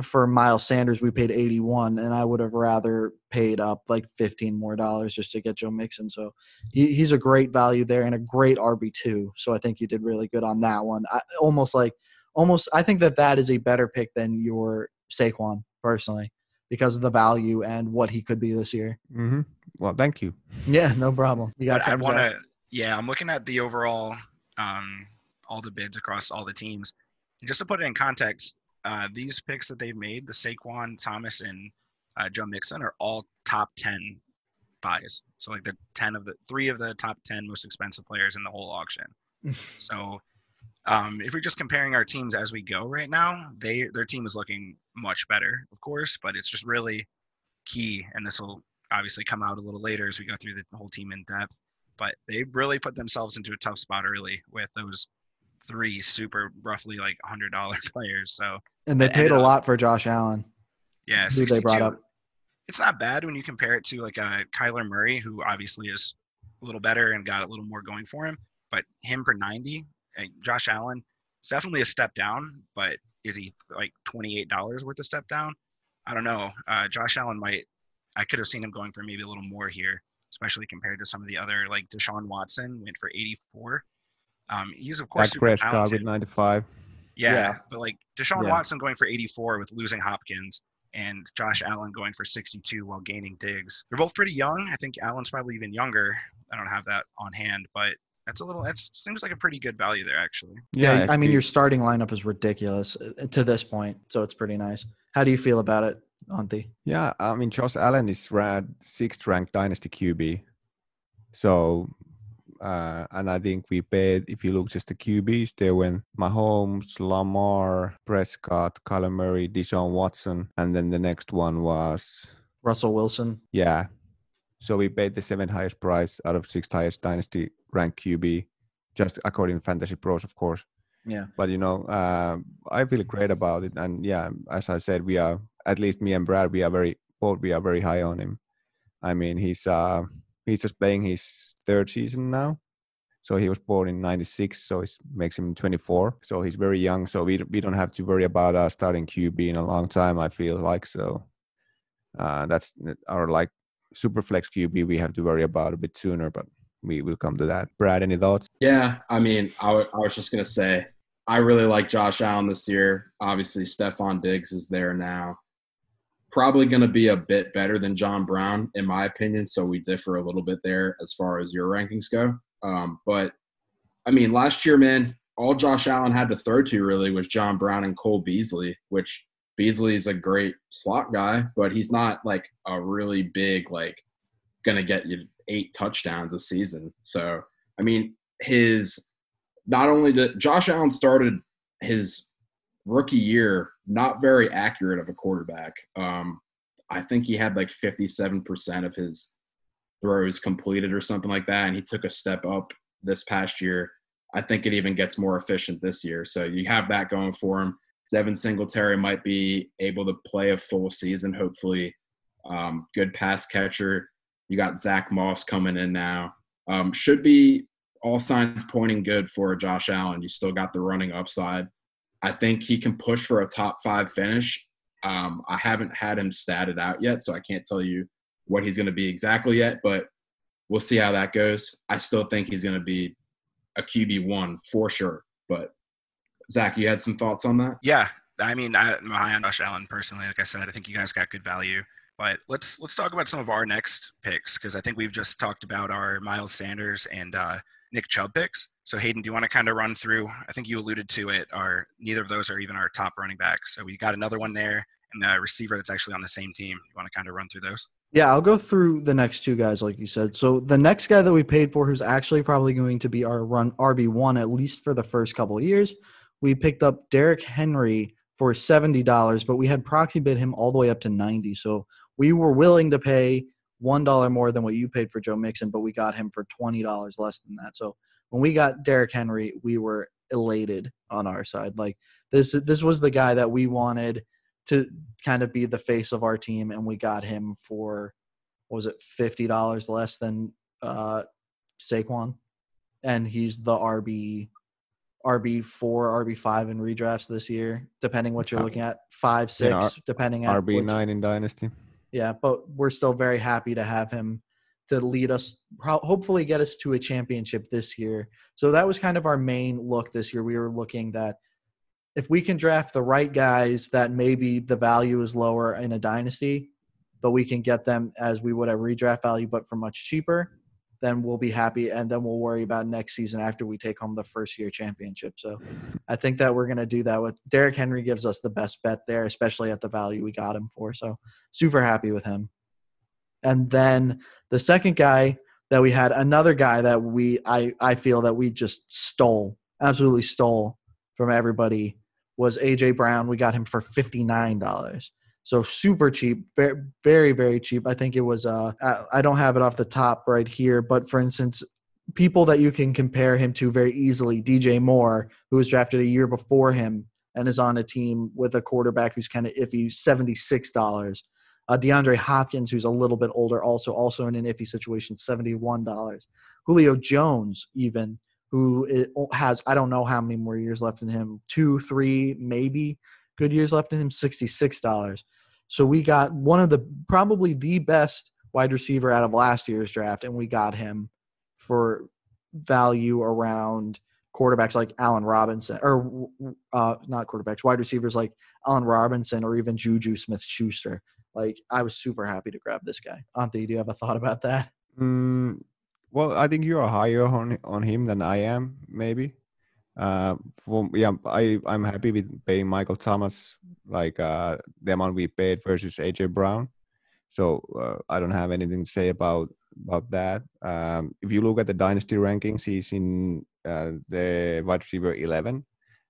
for Miles Sanders. We paid eighty one, and I would have rather paid up like fifteen more dollars just to get Joe Mixon. So he, he's a great value there and a great RB two. So I think you did really good on that one. I, almost like almost I think that that is a better pick than your Saquon personally because of the value and what he could be this year. Mm-hmm. Well, thank you. Yeah, no problem. You got. I want to. Yeah, I'm looking at the overall, um, all the bids across all the teams. Just to put it in context, uh, these picks that they've made, the Saquon, Thomas, and uh, Joe Mixon, are all top ten buys. So like the ten of the three of the top ten most expensive players in the whole auction. so Um, if we're just comparing our teams as we go right now, they their team is looking much better, of course, but it's just really key, and this will obviously come out a little later as we go through the whole team in depth. But they really put themselves into a tough spot early with those three super roughly like hundred dollar players. So And they paid a up- lot for Josh Allen. yeah, Who they brought up. It's not bad when you compare it to like a Kyler Murray, who obviously is a little better and got a little more going for him. But him for 90, and Josh Allen, it's definitely a step down. But is he like $28 worth of step down? I don't know. Uh, Josh Allen might. I could have seen him going for maybe a little more here, especially compared to some of the other like Deshaun Watson went for 84. Um, he's of course Dak super Prescott talented. with 95. Yeah, Yeah. but like Deshaun Yeah. Watson going for 84 with losing Hopkins and Josh Allen going for 62 while gaining Diggs. They're both pretty young. I think Allen's probably even younger. I don't have that on hand, but that's a little. That seems like a pretty good value there, actually. Yeah, I mean your starting lineup is ridiculous uh, to this point, so it's pretty nice. How do you feel about it, Antti? Yeah, I mean, Josh Allen is ranked sixth ranked dynasty QB. So, uh, and I think we paid, if you look just the QBs, there went Mahomes, Lamar, Prescott, Kyler Murray, Deshaun Watson, and then the next one was, Russell Wilson. yeah. So we paid the seventh highest price out of sixth highest dynasty ranked QB, just according to Fantasy Pros, of course. Yeah. But you know, uh, I feel great about it, and yeah, as I said, we are at least me and Brad, we are very both we are very high on him. I mean, he's uh he's just playing his third season now, so he was born in '96, so it makes him 24. So he's very young, so we we don't have to worry about uh, starting QB in a long time. I feel like so. Uh, that's our like super flex QB. We have to worry about a bit sooner, but we will come to that. Brad, any thoughts? Yeah, I mean, I I was just gonna say, I really like Josh Allen this year. Obviously, Stefon Diggs is there now. Probably gonna be a bit better than John Brown, in my opinion. So we differ a little bit there as far as your rankings go. Um, but I mean, last year, man, all Josh Allen had to throw to really was John Brown and Cole Beasley, which Beasley is a great slot guy, but he's not like a really big like gonna get you eight touchdowns a season. So I mean, his not only did Josh Allen started his rookie year not very accurate of a quarterback. Um, I think he had like 57% of his throws completed or something like that, and he took a step up this past year. I think it even gets more efficient this year. So you have that going for him. Devin Singletary might be able to play a full season, hopefully. Um, good pass catcher. You got Zach Moss coming in now. Um, should be all signs pointing good for Josh Allen. You still got the running upside. I think he can push for a top five finish. Um, I haven't had him statted out yet, so I can't tell you what he's going to be exactly yet, but we'll see how that goes. I still think he's going to be a QB one for sure. But Zach, you had some thoughts on that? Yeah, I mean, I, I'm high on Josh Allen personally. Like I said, I think you guys got good value. But let's let's talk about some of our next picks because I think we've just talked about our Miles Sanders and uh, Nick Chubb picks. So Hayden, do you want to kind of run through? I think you alluded to it. Our neither of those are even our top running backs. So we got another one there and a receiver that's actually on the same team. You want to kind of run through those? Yeah, I'll go through the next two guys, like you said. So the next guy that we paid for, who's actually probably going to be our run RB one at least for the first couple years, we picked up Derrick Henry for seventy dollars, but we had proxy bid him all the way up to ninety. So we were willing to pay one dollar more than what you paid for Joe Mixon, but we got him for twenty dollars less than that. So when we got Derrick Henry, we were elated on our side. Like this, this was the guy that we wanted to kind of be the face of our team, and we got him for what was it fifty dollars less than uh, Saquon, and he's the RB RB four, RB five in redrafts this year, depending what you're Uh, looking at, five, six, depending on RB nine in dynasty. Yeah, but we're still very happy to have him to lead us, hopefully get us to a championship this year. So that was kind of our main look this year. We were looking that if we can draft the right guys, that maybe the value is lower in a dynasty, but we can get them as we would a redraft value, but for much cheaper. Then we'll be happy, and then we'll worry about next season after we take home the first year championship. So, I think that we're going to do that with Derrick Henry. Gives us the best bet there, especially at the value we got him for. So, super happy with him. And then the second guy that we had, another guy that we I I feel that we just stole. absolutely stole from everybody was AJ Brown. We got him for fifty nine dollars. So super cheap, very, very, very cheap. I think it was. Uh, I don't have it off the top right here, but for instance, people that you can compare him to very easily: DJ Moore, who was drafted a year before him and is on a team with a quarterback who's kind of iffy, seventy six dollars. Uh, DeAndre Hopkins, who's a little bit older, also also in an iffy situation, seventy one dollars. Julio Jones, even who has I don't know how many more years left in him, two, three, maybe good years left in him, sixty six dollars. So we got one of the probably the best wide receiver out of last year's draft, and we got him for value around quarterbacks like Allen Robinson, or uh, not quarterbacks, wide receivers like Allen Robinson or even Juju Smith Schuster. Like I was super happy to grab this guy. Antti, do you have a thought about that? Mm, well, I think you're higher on on him than I am, maybe. Uh, for, yeah, I I'm happy with paying Michael Thomas like uh, the amount we paid versus AJ Brown. So uh, I don't have anything to say about about that. Um, if you look at the dynasty rankings, he's in uh, the wide receiver 11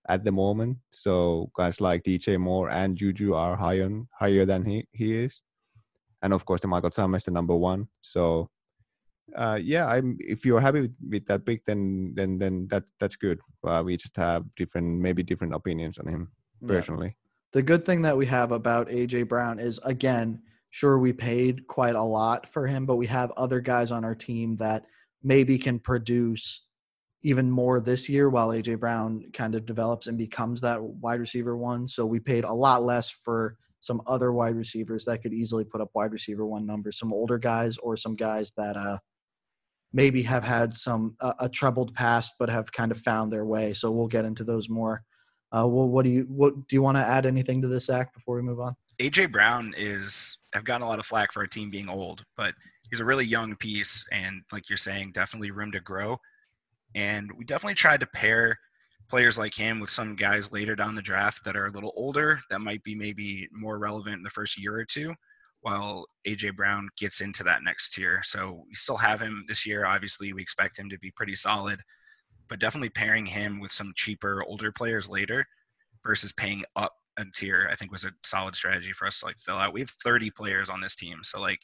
at the moment. So guys like DJ Moore and Juju are higher higher than he he is, and of course the Michael Thomas the number one. So uh, yeah, I'm. If you're happy with, with, that pick, then then then that that's good. Uh, we just have different, maybe different opinions on him personally. Yeah. The good thing that we have about AJ Brown is again, sure we paid quite a lot for him, but we have other guys on our team that maybe can produce even more this year while AJ Brown kind of develops and becomes that wide receiver one. So we paid a lot less for some other wide receivers that could easily put up wide receiver one numbers, some older guys or some guys that uh maybe have had some uh, a troubled past but have kind of found their way. So we'll get into those more. Uh, well, what do you what do you want to add anything to this act before we move on? AJ Brown is I've gotten a lot of flack for our team being old, but he's a really young piece, and like you're saying, definitely room to grow. And we definitely tried to pair players like him with some guys later down the draft that are a little older that might be maybe more relevant in the first year or two while AJ Brown gets into that next tier. So we still have him this year. Obviously, we expect him to be pretty solid, but definitely pairing him with some cheaper older players later versus paying up a tier, I think was a solid strategy for us to like fill out. We have 30 players on this team. So like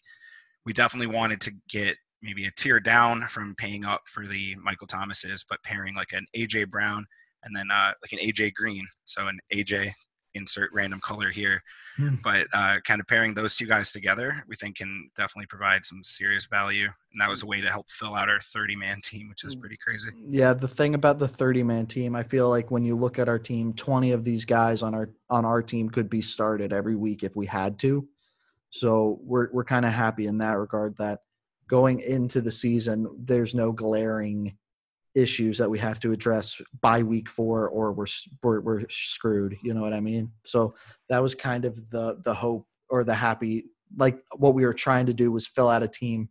we definitely wanted to get maybe a tier down from paying up for the Michael Thomases, but pairing like an AJ Brown and then uh, like an AJ Green. So an AJ insert random color here. Hmm. But uh, kind of pairing those two guys together, we think can definitely provide some serious value. And that was a way to help fill out our 30 man team, which is mm. pretty crazy. Yeah, the thing about the 30 man team, I feel like when you look at our team, 20 of these guys on our on our team could be started every week if we had to. So we're we're kind of happy in that regard that going into the season, there's no glaring issues that we have to address by week four or we're, we're, we're screwed you know what i mean? So that was kind of the the hope or the happy like what we were trying to do was fill out a team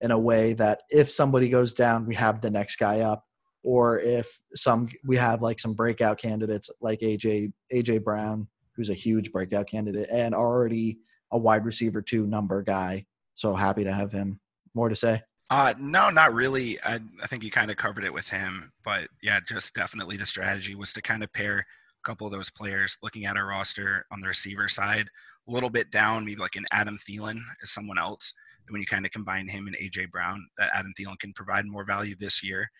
in a way that if somebody goes down we have the next guy up or if some we have like some breakout candidates like aj aj brown who's a huge breakout candidate and already a wide receiver two number guy. So happy to have him more to say uh, no, not really. I, I think you kind of covered it with him, but yeah, just definitely the strategy was to kind of pair a couple of those players. Looking at our roster on the receiver side, a little bit down, maybe like an Adam Thielen is someone else. And when you kind of combine him and AJ Brown, that Adam Thielen can provide more value this year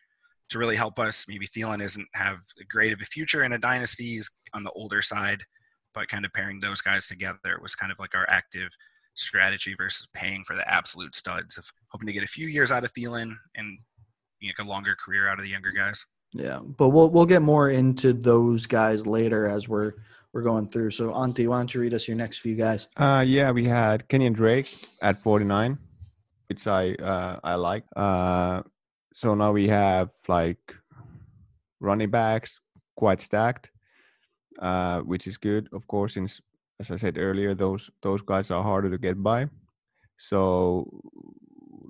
to really help us. Maybe Thielen isn't have a great of a future in a dynasty; he's on the older side, but kind of pairing those guys together was kind of like our active strategy versus paying for the absolute studs of hoping to get a few years out of Thielen and you know, a longer career out of the younger guys. Yeah, but we'll we'll get more into those guys later as we're we're going through. So Antti, why don't you read us your next few guys? Uh yeah, we had Kenyan Drake at 49, which I uh I like. Uh so now we have like running backs quite stacked, uh, which is good, of course, since as I said earlier, those those guys are harder to get by. So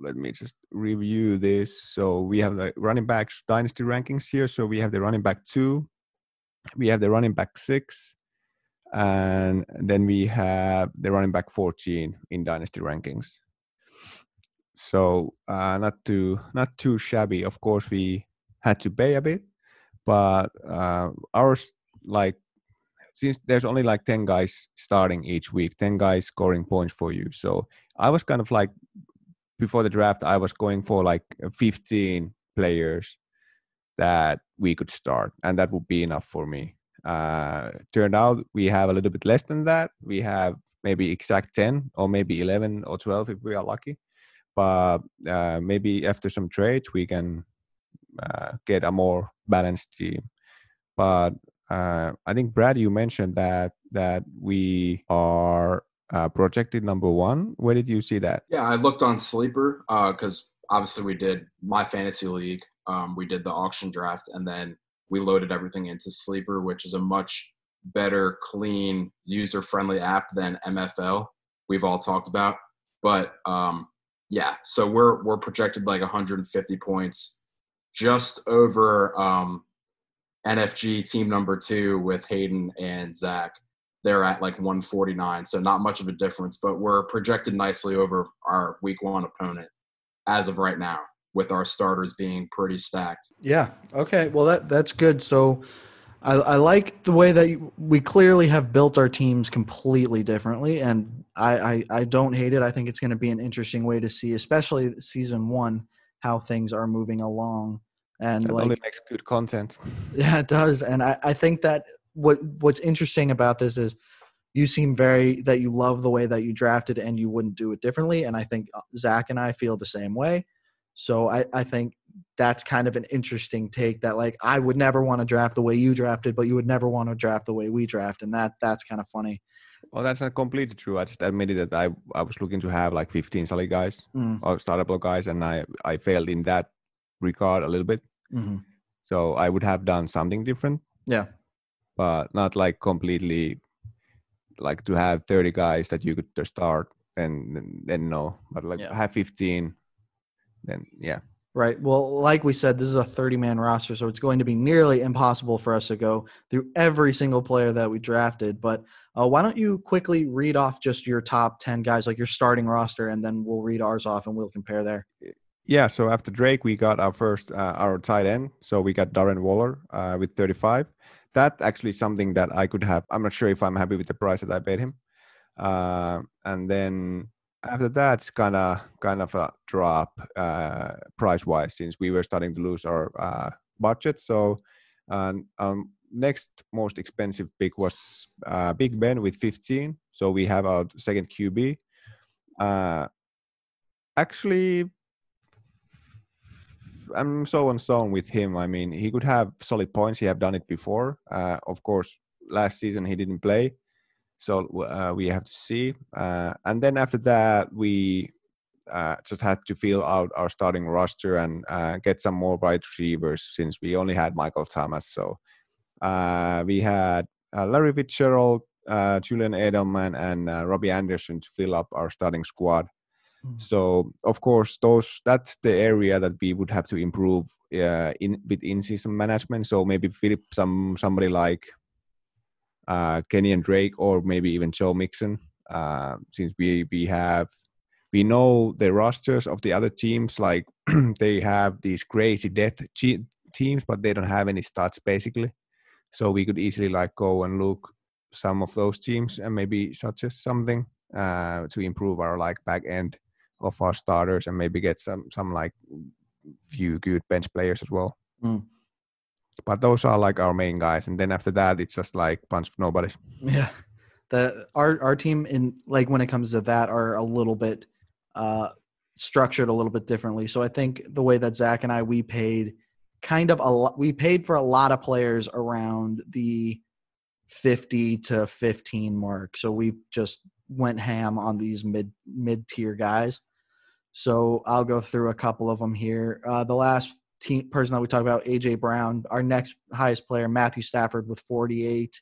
let me just review this. So we have the running backs dynasty rankings here. So we have the running back two, we have the running back six, and then we have the running back 14 in dynasty rankings. So uh, not too not too shabby. Of course, we had to pay a bit, but uh, ours like since there's only like 10 guys starting each week 10 guys scoring points for you. So i was kind of like before the draft i was going for like 15 players that we could start and that would be enough for me. Uh turned out we have a little bit less than that. We have maybe exact 10 or maybe 11 or 12 if we are lucky. But uh, maybe after some trades we can uh, get a more balanced team. But uh, I think Brad, you mentioned that that we are uh, projected number one. Where did you see that? Yeah, I looked on Sleeper because uh, obviously we did my fantasy league. Um, we did the auction draft, and then we loaded everything into Sleeper, which is a much better, clean, user-friendly app than MFL. We've all talked about, but um, yeah, so we're we're projected like 150 points, just over um, NFG team number two with Hayden and Zach. They're at like 149, so not much of a difference, but we're projected nicely over our week one opponent as of right now, with our starters being pretty stacked. Yeah. Okay. Well, that that's good. So, I, I like the way that you, we clearly have built our teams completely differently, and I, I, I don't hate it. I think it's going to be an interesting way to see, especially season one, how things are moving along and that like only makes good content. Yeah it does. And I, I think that what what's interesting about this is you seem very that you love the way that you drafted and you wouldn't do it differently. And i think uh, zach and i feel the same way. So i i think that's kind of an interesting take that like i would never want to draft the way you drafted but you would never want to draft the way we draft. And that that's kind of funny. Well that's not completely true. I just admitted that i i was looking to have like 15 solid guys Mm. or startable guys and i i failed in that regard a little bit hmm so i would have done something different yeah but not like completely like to have 30 guys that you could start and then no but like Yeah. have 15 then yeah Right. Well, like we said, this is a 30 man roster, so it's going to be nearly impossible for us to go through every single player that we drafted. But uh, why don't you quickly read off just your top 10 guys, like your starting roster, and then we'll read ours off and we'll compare there. Yeah so after drake we got our first uh, our tight end so we got darren waller uh, with 35 that actually something that i could have i'm not sure if i'm happy with the price that i paid him uh, and then after that, it's kind of kind of a drop uh, price wise since we were starting to lose our uh, budget. So, um, um, next most expensive pick was uh, Big Ben with 15. So we have our second QB. Actually, I'm so on so on with him. I mean, he could have solid points. He have done it before. Uh, of course, last season he didn't play, so uh, we have to see. Uh, and then after that, we uh, just had to fill out our starting roster and uh, get some more wide receivers since we only had Michael Thomas. So uh, we had Larry Fitzgerald, Julian Edelman, and Robbie Anderson to fill up our starting squad. Mm. So of course, those that's the area that we would have to improve uh, in with in-season management. So maybe Philip, some somebody like uh, Kenyan Drake, or maybe even Joe Mixon, uh, since we we have we know the rosters of the other teams. Like they have these crazy death teams, but they don't have any stats basically. So we could easily like go and look some of those teams and maybe suggest something uh, to improve our like back end of our starters and maybe get some some like few good bench players as well. Mm. But those are like our main guys, and then after that, it's just like bunch of nobodies. Yeah. The our our team in like when it comes to that are a little bit uh structured a little bit differently. So I think the way that Zach and I we paid kind of a lot we paid for a lot of players around the 50 to 15 mark. So we just went ham on these mid mid tier guys. So I'll go through a couple of them here. Uh, the last team person that we talked about, AJ Brown. Our next highest player, Matthew Stafford, with 48.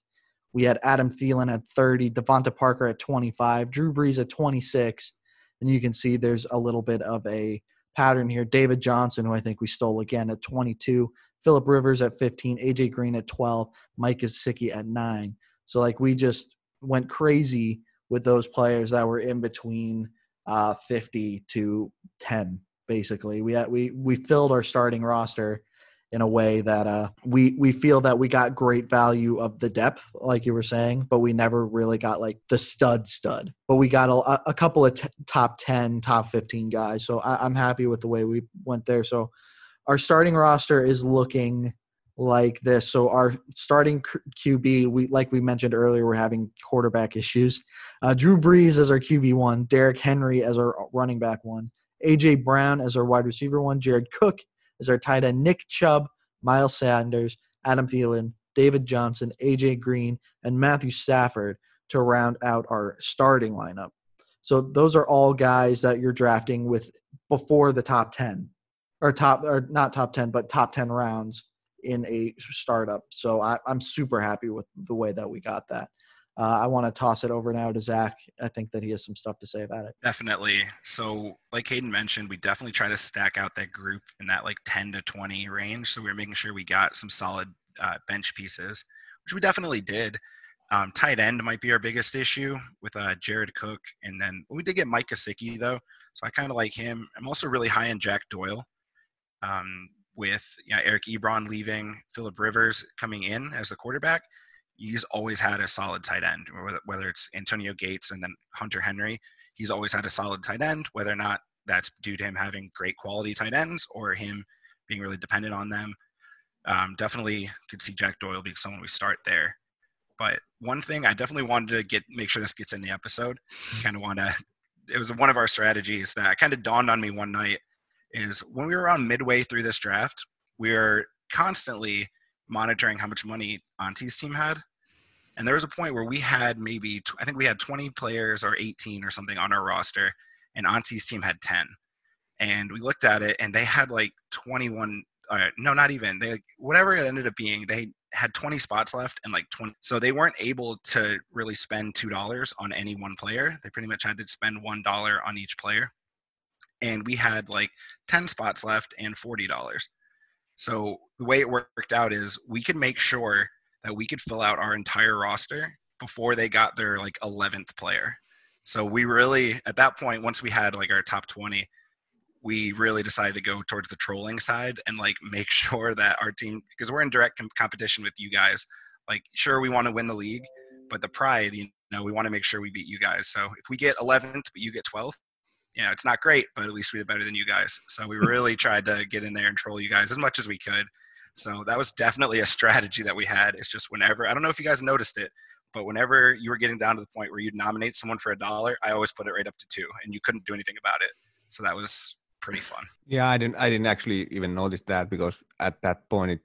We had Adam Thielen at 30, DeVante Parker at 25, Drew Brees at 26. And you can see there's a little bit of a pattern here. David Johnson, who I think we stole again at 22, Philip Rivers at 15, AJ Green at 12, Mike Gesicki at 9. So like we just went crazy with those players that were in between uh, 50 to 10 basically. We had, we we filled our starting roster in a way that uh, we we feel that we got great value of the depth, like you were saying, but we never really got like the stud stud. But we got a, a couple of t- top ten, top fifteen guys. So I, I'm happy with the way we went there. So our starting roster is looking like this. So our starting QB, we like we mentioned earlier, we're having quarterback issues. Uh, Drew Brees as our QB one, Derrick Henry as our running back one, AJ Brown as our wide receiver one, Jared Cook as our tight end, Nick Chubb, Miles Sanders, Adam Thielen, David Johnson, AJ Green, and Matthew Stafford to round out our starting lineup. So those are all guys that you're drafting with before the top 10 or top or not top 10 but top 10 rounds in a startup. So I, am super happy with the way that we got that. Uh, I want to toss it over now to Zach. I think that he has some stuff to say about it. Definitely. So, like Hayden mentioned, we definitely try to stack out that group in that like 10 to 20 range. So we are making sure we got some solid uh, bench pieces, which we definitely did. Um, tight end might be our biggest issue with uh, Jared Cook, and then we did get Mike Gesicki though, so I kind of like him. I'm also really high on Jack Doyle. Um, with you know, Eric Ebron leaving, Philip Rivers coming in as the quarterback, he's always had a solid tight end. Whether it's Antonio Gates and then Hunter Henry, he's always had a solid tight end. Whether or not that's due to him having great quality tight ends or him being really dependent on them, um, definitely could see Jack Doyle being someone we start there. But one thing I definitely wanted to get make sure this gets in the episode. Kind of want to. It was one of our strategies that kind of dawned on me one night is when we were around midway through this draft, we were constantly monitoring how much money Antti's team had. And there was a point where we had maybe, I think we had 20 players or 18 or something on our roster, and Antti's team had 10. And we looked at it, and they had like 21, uh, no, not even, they whatever it ended up being, they had 20 spots left and like 20. So they weren't able to really spend $2 on any one player. They pretty much had to spend $1 on each player and we had like 10 spots left and $40. So the way it worked out is we could make sure that we could fill out our entire roster before they got their like 11th player. So we really, at that point, once we had like our top 20, we really decided to go towards the trolling side and like make sure that our team, because we're in direct com- competition with you guys, like sure we want to win the league, but the pride, you know, we want to make sure we beat you guys. So if we get 11th, but you get 12th, you know, it's not great, but at least we did better than you guys. So we really tried to get in there and troll you guys as much as we could. So that was definitely a strategy that we had. It's just whenever, I don't know if you guys noticed it, but whenever you were getting down to the point where you'd nominate someone for a dollar, I always put it right up to two and you couldn't do anything about it. So that was pretty fun. Yeah, I didn't, I didn't actually even notice that because at that point, it,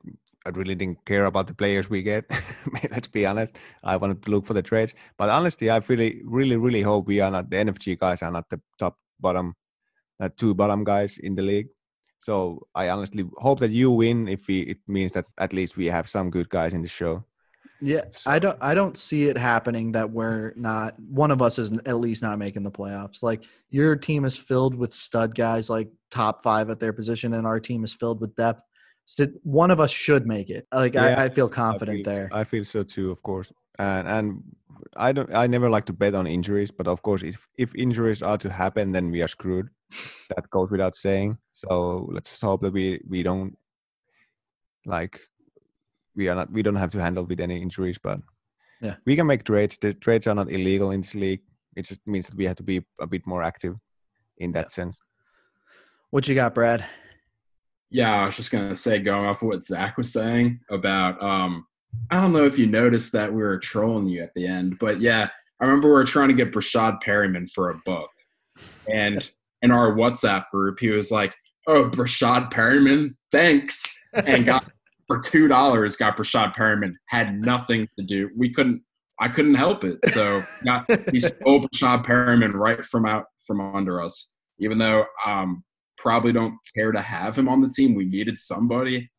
I really didn't care about the players we get. Let's be honest. I wanted to look for the trades, but honestly, I really, really, really hope we are not the NFG guys are not the top bottom, uh, two bottom guys in the league. So I honestly hope that you win. If we, it means that at least we have some good guys in the show. Yeah, so. I don't. I don't see it happening that we're not. One of us is at least not making the playoffs. Like your team is filled with stud guys, like top five at their position, and our team is filled with depth. So one of us should make it. Like yeah, I, I, feel confident I feel, there. I feel so too, of course. And and I don't. I never like to bet on injuries, but of course, if if injuries are to happen, then we are screwed. That goes without saying. So let's hope that we we don't like we are not we don't have to handle with any injuries, but yeah, we can make trades. The trades are not illegal in this league. It just means that we have to be a bit more active in that yeah. sense. What you got, Brad? Yeah, I was just gonna say, going off of what Zach was saying about um I don't know if you noticed that we were trolling you at the end, but yeah, I remember we were trying to get Breshad Perriman for a book. And in our WhatsApp group, he was like, Oh, Breshad Perriman, thanks. And got for two dollars, got Breshad Perriman. Had nothing to do. We couldn't I couldn't help it. So got he stole Breshad Perriman right from out from under us. Even though um probably don't care to have him on the team. We needed somebody.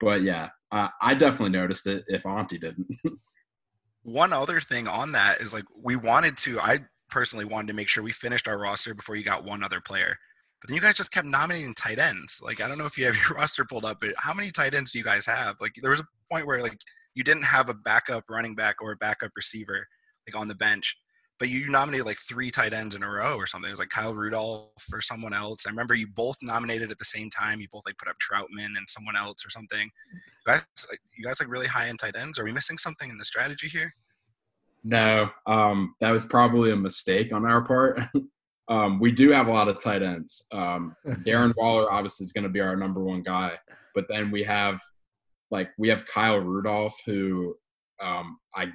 But yeah, uh, I definitely noticed it if Antti didn't. One other thing on that is like we wanted to, I personally wanted to make sure we finished our roster before you got one other player. But then you guys just kept nominating tight ends. Like I don't know if you have your roster pulled up, but how many tight ends do you guys have? Like there was a point where like you didn't have a backup running back or a backup receiver like on the bench. But you nominated like three tight ends in a row or something. It was like Kyle Rudolph or someone else. I remember you both nominated at the same time. You both like put up Trautman and someone else or something. You guys, you guys like really high end tight ends. Are we missing something in the strategy here? No, um, that was probably a mistake on our part. um, we do have a lot of tight ends. Um, Darren Waller obviously is going to be our number one guy, but then we have like we have Kyle Rudolph, who um, I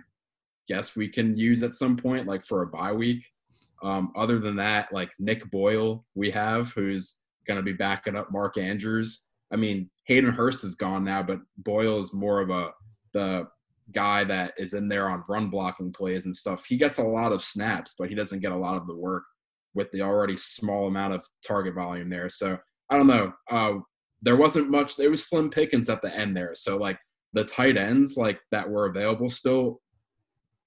guess we can use at some point, like for a bye week. Um, other than that, like Nick Boyle, we have who's going to be backing up Mark Andrews. I mean, Hayden Hurst is gone now, but Boyle is more of a the guy that is in there on run blocking plays and stuff. He gets a lot of snaps, but he doesn't get a lot of the work with the already small amount of target volume there. So I don't know. Uh, there wasn't much. There was slim pickings at the end there. So like the tight ends like that were available still.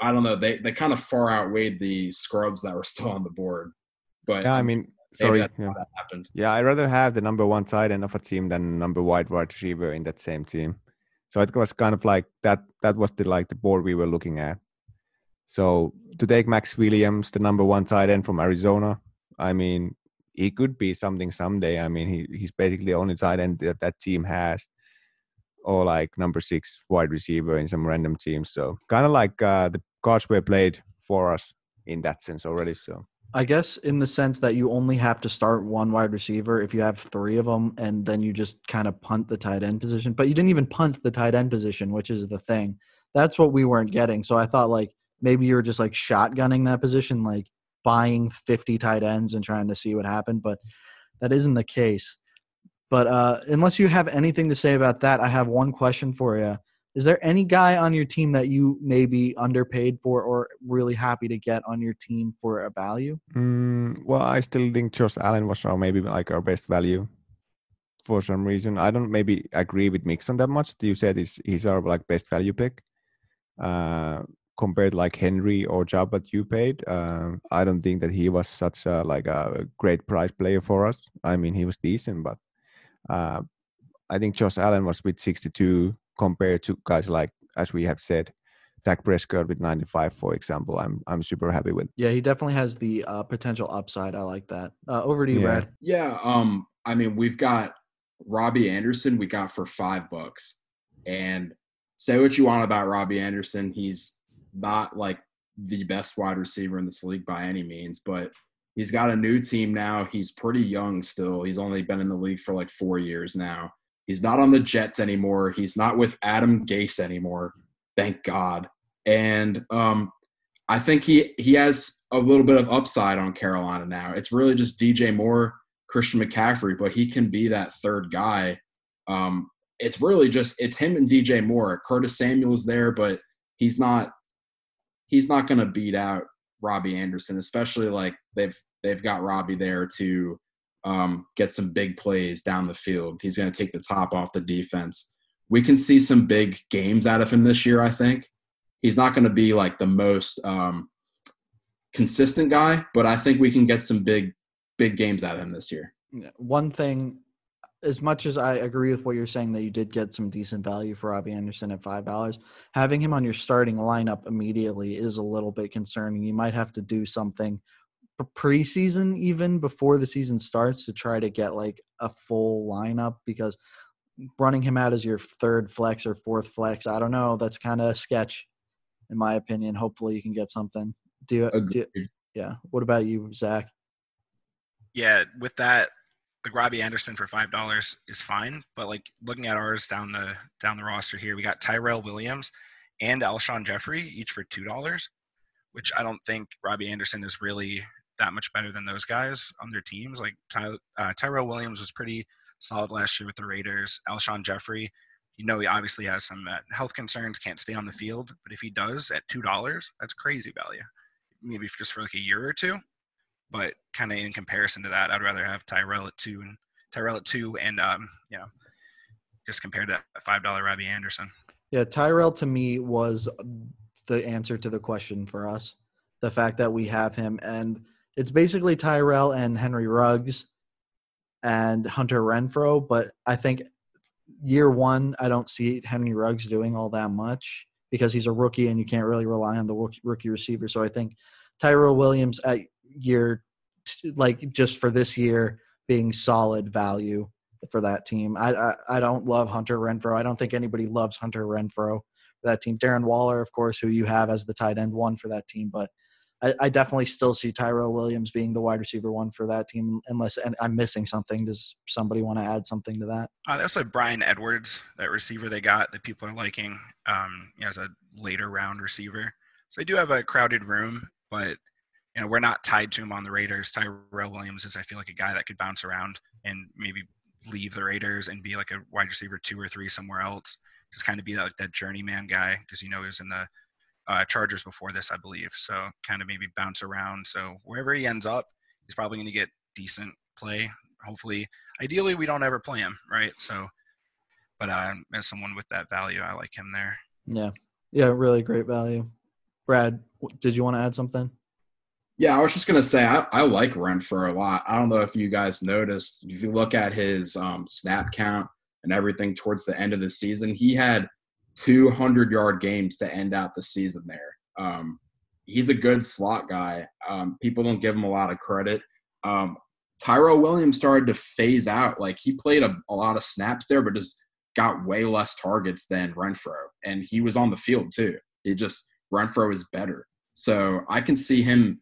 I don't know. They they kind of far outweighed the scrubs that were still on the board. But yeah, I mean, sorry, yeah. yeah. happened. yeah, I'd rather have the number one tight end of a team than number wide wide receiver in that same team. So it was kind of like that. That was the like the board we were looking at. So to take Maxx Williams, the number one tight end from Arizona, I mean, he could be something someday. I mean, he he's basically the only tight end that that team has, or like number six wide receiver in some random teams. So kind of like uh, the cards were played for us in that sense already. So I guess in the sense that you only have to start one wide receiver if you have three of them, and then you just kind of punt the tight end position. But you didn't even punt the tight end position, which is the thing. That's what we weren't getting. So I thought like maybe you were just like shotgunning that position, like buying 50 tight ends and trying to see what happened. But that isn't the case. But uh, unless you have anything to say about that, I have one question for you. Is there any guy on your team that you may be underpaid for or really happy to get on your team for a value? mm, well, I still think Josh Allen was our maybe like our best value for some reason. I don't maybe agree with Mixon that much. You said he's he's our like best value pick. Uh, compared like Henry or Chubb that you paid, uh, I don't think that he was such a like a great price player for us. I mean, he was decent, but uh, I think Josh Allen was with 62 compared to guys like as we have said, Dak Prescott with 95, for example. I'm I'm super happy with. Yeah, he definitely has the uh, potential upside. I like that. Uh, over to you, Yeah. Brad. Yeah, um, I mean, we've got Robbie Anderson. We got for five bucks, and say what you want about Robbie Anderson, he's not like the best wide receiver in this league by any means, but he's got a new team now. He's pretty young still. He's only been in the league for like four years now. He's not on the Jets anymore. He's not with Adam Gase anymore. Thank God. And um, I think he he has a little bit of upside on Carolina now. It's really just DJ Moore, Christian McCaffrey, but he can be that third guy. Um, it's really just it's him and DJ Moore. Curtis Samuel's there, but he's not he's not going to beat out Robbie Anderson, especially like they've they've got Robbie there to um, get some big plays down the field. He's going to take the top off the defense. We can see some big games out of him this year. I think he's not going to be like the most um, consistent guy, but I think we can get some big big games out of him this year. One thing, as much as I agree with what you're saying that you did get some decent value for Robbie Anderson at five dollars, having him on your starting lineup immediately is a little bit concerning. You might have to do something preseason, even before the season starts, to try to get like a full lineup because running him out as your third flex or fourth flex, I don't know. That's kind of a sketch, in my opinion. Hopefully, you can get something. Do you? Do you yeah. What about you, Zach? yeah, with that, like Robbie Anderson for five dollars is fine, but like looking at ours down the down the roster here, we got Tyrell Williams and Alshon Jeffery each for two dollars, which I don't think Robbie Anderson is really that much better than those guys on their teams. Like Ty, uh, Tyrell Williams was pretty solid last year with the Raiders. Alshon Jeffery, you know, he obviously has some uh, health concerns, can't stay on the field, but if he does at two dollars, that's crazy value. Maybe for just for like a year or two but kind of in comparison to that, I'd rather have Tyrell at two and Tyrell at two, and um, you know, just compared to that five dollar Robbie Anderson. Yeah, Tyrell to me was the answer to the question for us. The fact that we have him, and it's basically Tyrell and Henry Ruggs and Hunter Renfrow. But I think year one, I don't see Henry Ruggs doing all that much because he's a rookie and you can't really rely on the rookie- receiver. So I think Tyrell Williams at year, like just for this year, being solid value for that team. I, I I don't love Hunter Renfrow. I don't think anybody loves Hunter Renfro for that team. Darren Waller, of course, who you have as the tight end one for that team, but I, definitely still see Tyrell Williams being the wide receiver one for that team. Unless and I'm missing something. Does somebody want to add something to that? Uh, they also have Bryan Edwards, that receiver they got that people are liking um, as a later round receiver. So they do have a crowded room, but you know we're not tied to him on the Raiders. Tyrell Williams is, I feel like, a guy that could bounce around and maybe leave the Raiders and be like a wide receiver two or three somewhere else. Just kind of be like that journeyman guy because you know he was in the uh, Chargers before this, I believe. So kind of maybe bounce around. So wherever he ends up, he's probably going to get decent play. Hopefully, ideally, we don't ever play him, right? So, but uh, as someone with that value, I like him there. Yeah, yeah, really great value. Brad, did you want to add something? Yeah, I was just gonna say I, I like Renfrow a lot. I don't know if you guys noticed. If you look at his um, snap count and everything towards the end of the season, he had 200 yard games to end out the season there. Um, he's a good slot guy. Um, people don't give him a lot of credit. Um, Tyrell Williams started to phase out. Like he played a, a lot of snaps there, but just got way less targets than Renfrow. And he was on the field too. It just, Renfrow is better. So I can see him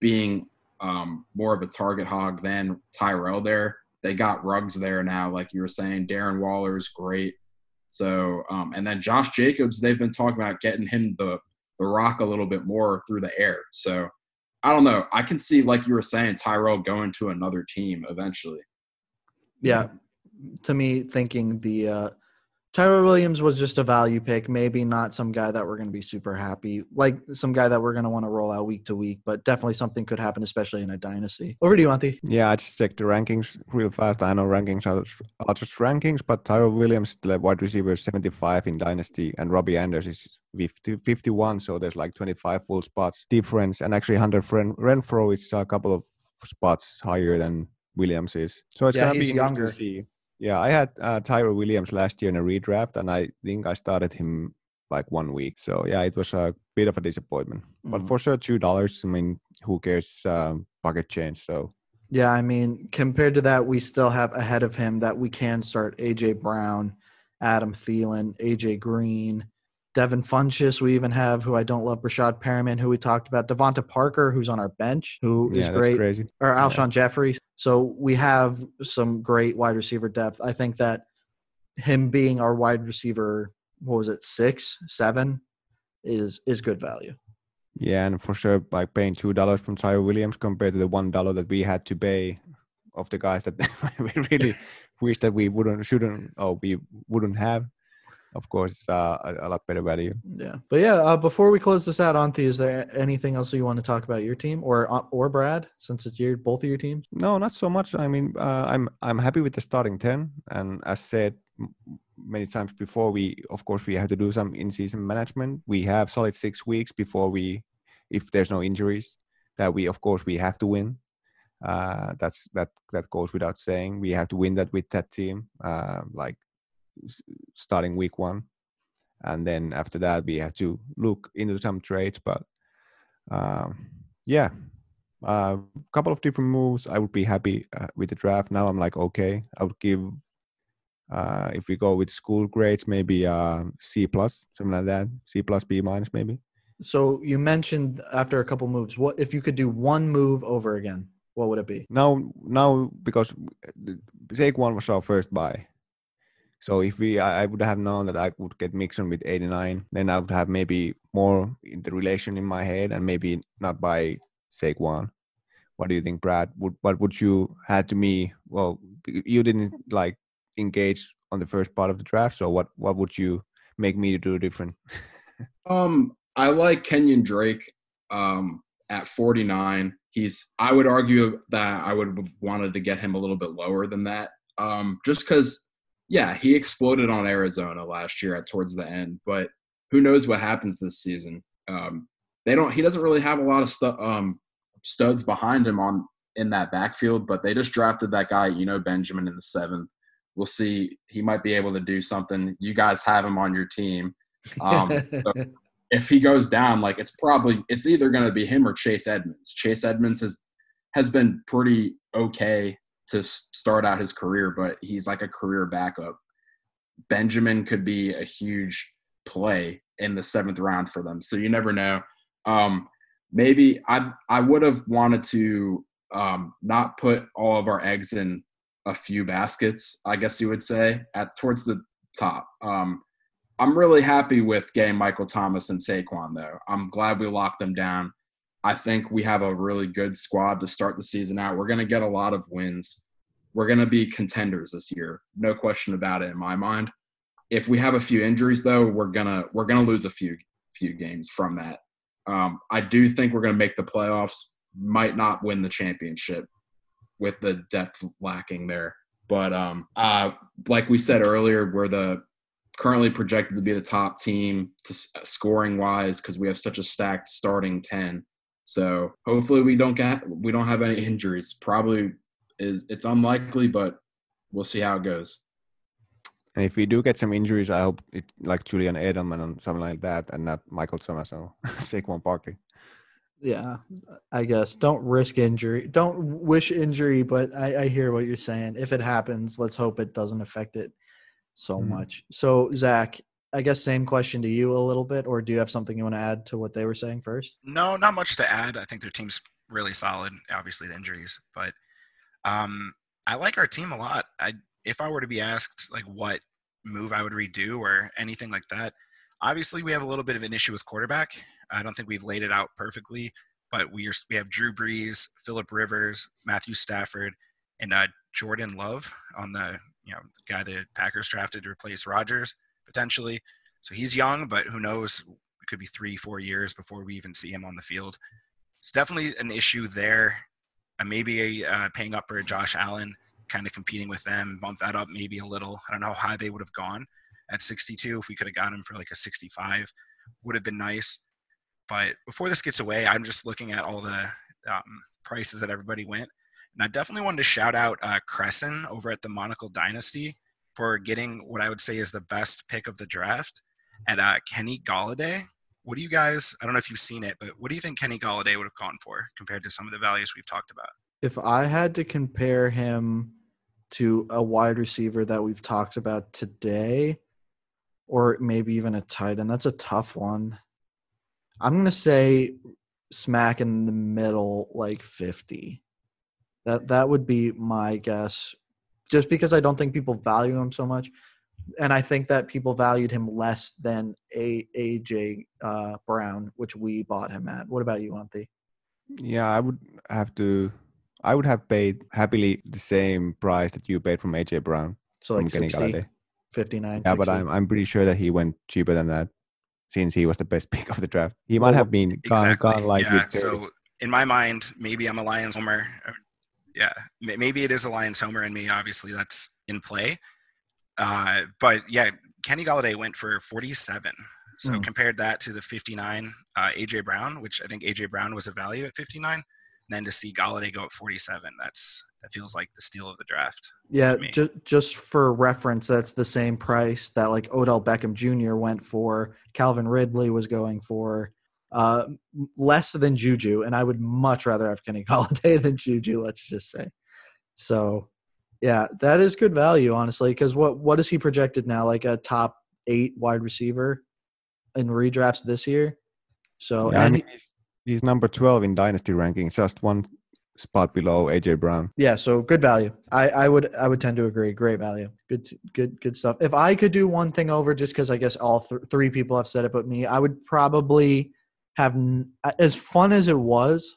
being um, more of a target hog than Tyrell there. They got Ruggs there now, like you were saying. Darren Waller is great. So, um, and then Josh Jacobs, they've been talking about getting him the the rock a little bit more through the air. So, I don't know. I can see, like you were saying, Tyrell going to another team eventually. Yeah, to me, thinking the uh, Tyler Williams was just a value pick, maybe not some guy that we're going to be super happy, like some guy that we're going to want to roll out week to week, but definitely something could happen, especially in a dynasty. Over to you, Antti. Yeah, I just checked the rankings real fast. I know rankings are, are just rankings, but Tyrell Williams, the wide receiver, is 75 in dynasty, and Robbie Anders is 50, 51, so there's like 25 full spots difference. And actually, Hunter Renfrow is a couple of spots higher than Williams is. So it's yeah, going to be younger. to see yeah, I had uh, Tyler Williams last year in a redraft, and I think I started him like one week. So yeah, it was a bit of a disappointment. Mm. But for sure, two dollars. I mean, who cares? Um, pocket change. So yeah, I mean, compared to that, we still have ahead of him that we can start AJ Brown, Adam Thielen, AJ Green, Devin Funchess. We even have who I don't love, Breshad Perriman, who we talked about, DeVante Parker, who's on our bench, who yeah, is great, crazy. or Alshon yeah. Jeffery. So we have some great wide receiver depth. I think that him being our wide receiver, what was it, six, seven, is is good value. Yeah, and for sure, by paying two dollars from Tyler Williams compared to the one dollar that we had to pay of the guys that we really wish that we wouldn't, shouldn't, or we wouldn't have of course, uh, a, a, lot better value. Yeah, but yeah, uh, before we close this out, Antti, is there anything else you want to talk about your team or uh, or Brad, since it's your both of your teams? No, not so much. I mean, uh, I'm I'm happy with the starting ten, and as said many times before, we of course we have to do some in-season management. We have solid six weeks before we, if there's no injuries, that we of course we have to win. Uh, that's that that goes without saying. We have to win that with that team. Uh, like starting week one, and then after that we have to look into some trades. But um, yeah, a uh, couple of different moves. I would be happy uh, with the draft. Now I'm like, okay, I would give. Uh, if we go with school grades, maybe uh, C plus, something like that. C plus, B minus, maybe. So you mentioned after a couple moves, what if you could do one move over again? What would it be? Now, now because Saquon was our first buy, so if we, I, would have known that I would get Mixon with 89, then I would have maybe more interrelation in my head and maybe not by Saquon. What do you think, Brad? Would what would you had to me? Well, you didn't like engage on the first part of the draft, so what what would you make me do different? um, I like Kenyan Drake um, at 49. He's I would argue that I would have wanted to get him a little bit lower than that. Um, just because yeah, he exploded on Arizona last year at towards the end, but who knows what happens this season? Um, they don't. He doesn't really have a lot of stu- um, studs behind him on in that backfield, but they just drafted that guy, you know, Benjamin in the seventh. We'll see. He might be able to do something. You guys have him on your team. Um, so if he goes down, like it's probably it's either going to be him or Chase Edmonds. Chase Edmonds has has been pretty okay to start out his career, but he's like a career backup. Benjamin could be a huge play in the seventh round for them, so you never know. Um, maybe I I would have wanted to um, not put all of our eggs in a few baskets, I guess you would say, at towards the top. Um, I'm really happy with getting Michael Thomas and Saquon, though. I'm glad we locked them down. I think we have a really good squad to start the season out. We're going to get a lot of wins. We're going to be contenders this year, no question about it in my mind. If we have a few injuries, though, we're gonna we're gonna lose a few few games from that. Um, I do think we're going to make the playoffs. Might not win the championship with the depth lacking there, but um, uh, like we said earlier, we're the currently projected to be the top team to scoring wise because we have such a stacked starting 10 so hopefully we don't get we don't have any injuries. Probably is it's unlikely but we'll see how it goes. And if we do get some injuries i hope it like julian edelman and something like that and not michael thomas or saquon barkley yeah i guess. Don't risk injury don't wish injury but I, I hear what you're saying. If it happens let's hope it doesn't affect it so mm much. So Zach, I guess same question to you a little bit, or do you have something you want to add to what they were saying first? No, not much to add. I think their team's really solid. Obviously, the injuries, but um, I like our team a lot. I if I were to be asked like what move I would redo or anything like that, obviously we have a little bit of an issue with quarterback. I don't think we've laid it out perfectly, but we are we have Drew Brees, Philip Rivers, Matthew Stafford, and uh, Jordan Love on the you know, guy the Packers drafted to replace Rodgers potentially. So he's young, but who knows? It could be three, four years before we even see him on the field. It's definitely an issue there. Uh, maybe uh, paying up for Josh Allen, kind of competing with them, bump that up maybe a little. I don't know how high they would have gone at 62. If we could have got him for like a 65, would have been nice. But before this gets away, I'm just looking at all the um, prices that everybody went. And I definitely wanted to shout out uh, Crescent over at the Monocle Dynasty for getting what I would say is the best pick of the draft at uh, Kenny Golladay. What do you guys, I don't know if you've seen it, but what do you think Kenny Golladay would have gone for compared to some of the values we've talked about? If I had to compare him to a wide receiver that we've talked about today, or maybe even a tight end, that's a tough one. I'm going to say smack in the middle, like 50. That that would be my guess. Just because I don't think people value him so much, and I think that people valued him less than a AJ uh, Brown, which we bought him at. What about you, Antti? Yeah, I would have to. I would have paid happily the same price that you paid from AJ Brown. So like 60, 59. Yeah, 60. but I'm I'm pretty sure that he went cheaper than that, since he was the best pick of the draft. He might have been exactly. gone, gone like yeah. So in my mind, maybe I'm a Lions homer yeah, maybe it is a Lions homer and me. Obviously, that's in play. Uh, but yeah, Kenny Golladay went for 47. So mm. compared that to the 59 uh, AJ Brown, which I think AJ Brown was a value at 59, then to see Golladay go at 47, that's that feels like the steal of the draft. Yeah, just just for reference, that's the same price that like Odell Beckham Jr. went for. Calvin Ridley was going for uh, less than Juju, and I would much rather have Kenny Golladay than Juju. Let's just say. So, yeah, that is good value, honestly. Because what what is he projected now? Like a top eight wide receiver in redrafts this year. So, yeah, and I mean, he's number twelve in dynasty rankings, just one spot below AJ Brown. Yeah, so good value. I, I would I would tend to agree. Great value. Good good good stuff. If I could do one thing over, just because I guess all th- three people have said it, but me, I would probably have as fun as it was,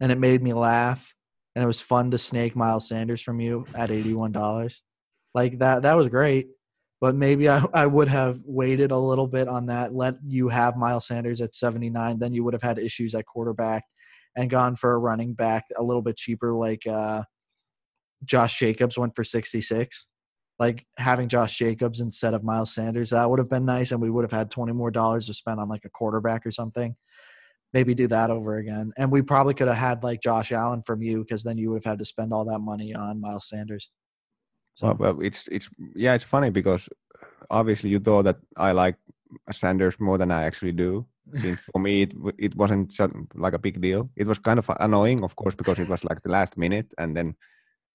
and it made me laugh, and it was fun to snake Miles Sanders from you at eighty-one dollars. Like that, that was great. But maybe I, I would have waited a little bit on that. Let you have Miles Sanders at seventy-nine, then you would have had issues at quarterback, and gone for a running back a little bit cheaper, like uh, Josh Jacobs went for sixty-six like having Josh Jacobs instead of Miles Sanders. That would have been nice, and we would have had twenty more dollars to spend on like a quarterback or something maybe do that over again. And we probably could have had like Josh Allen from you because then you would have had to spend all that money on Miles Sanders. So well, well, it's it's yeah, it's funny because obviously you thought that I like Sanders more than I actually do. For me, it it wasn't like a big deal. It was kind of annoying, of course, because it was like the last minute, and then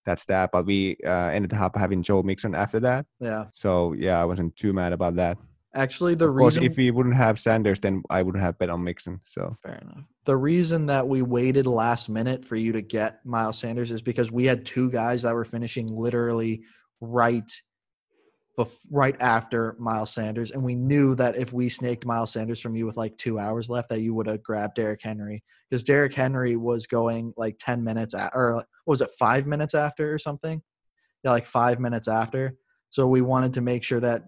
that's that. But we uh, ended up having Joe Mixon after that, Yeah. so yeah, I wasn't too mad about that. Actually, the of course, reason if we wouldn't have Sanders, then I wouldn't have bet on Mixon. So Fair enough. The reason that we waited last minute for you to get Miles Sanders is because we had two guys that were finishing literally right bef- right after Miles Sanders and we knew that if we snaked Miles Sanders from you with like 2 hours left that you would have grabbed Derrick Henry because Derrick Henry was going like 10 minutes a- or what was it 5 minutes after or something? Yeah, like 5 minutes after. So we wanted to make sure that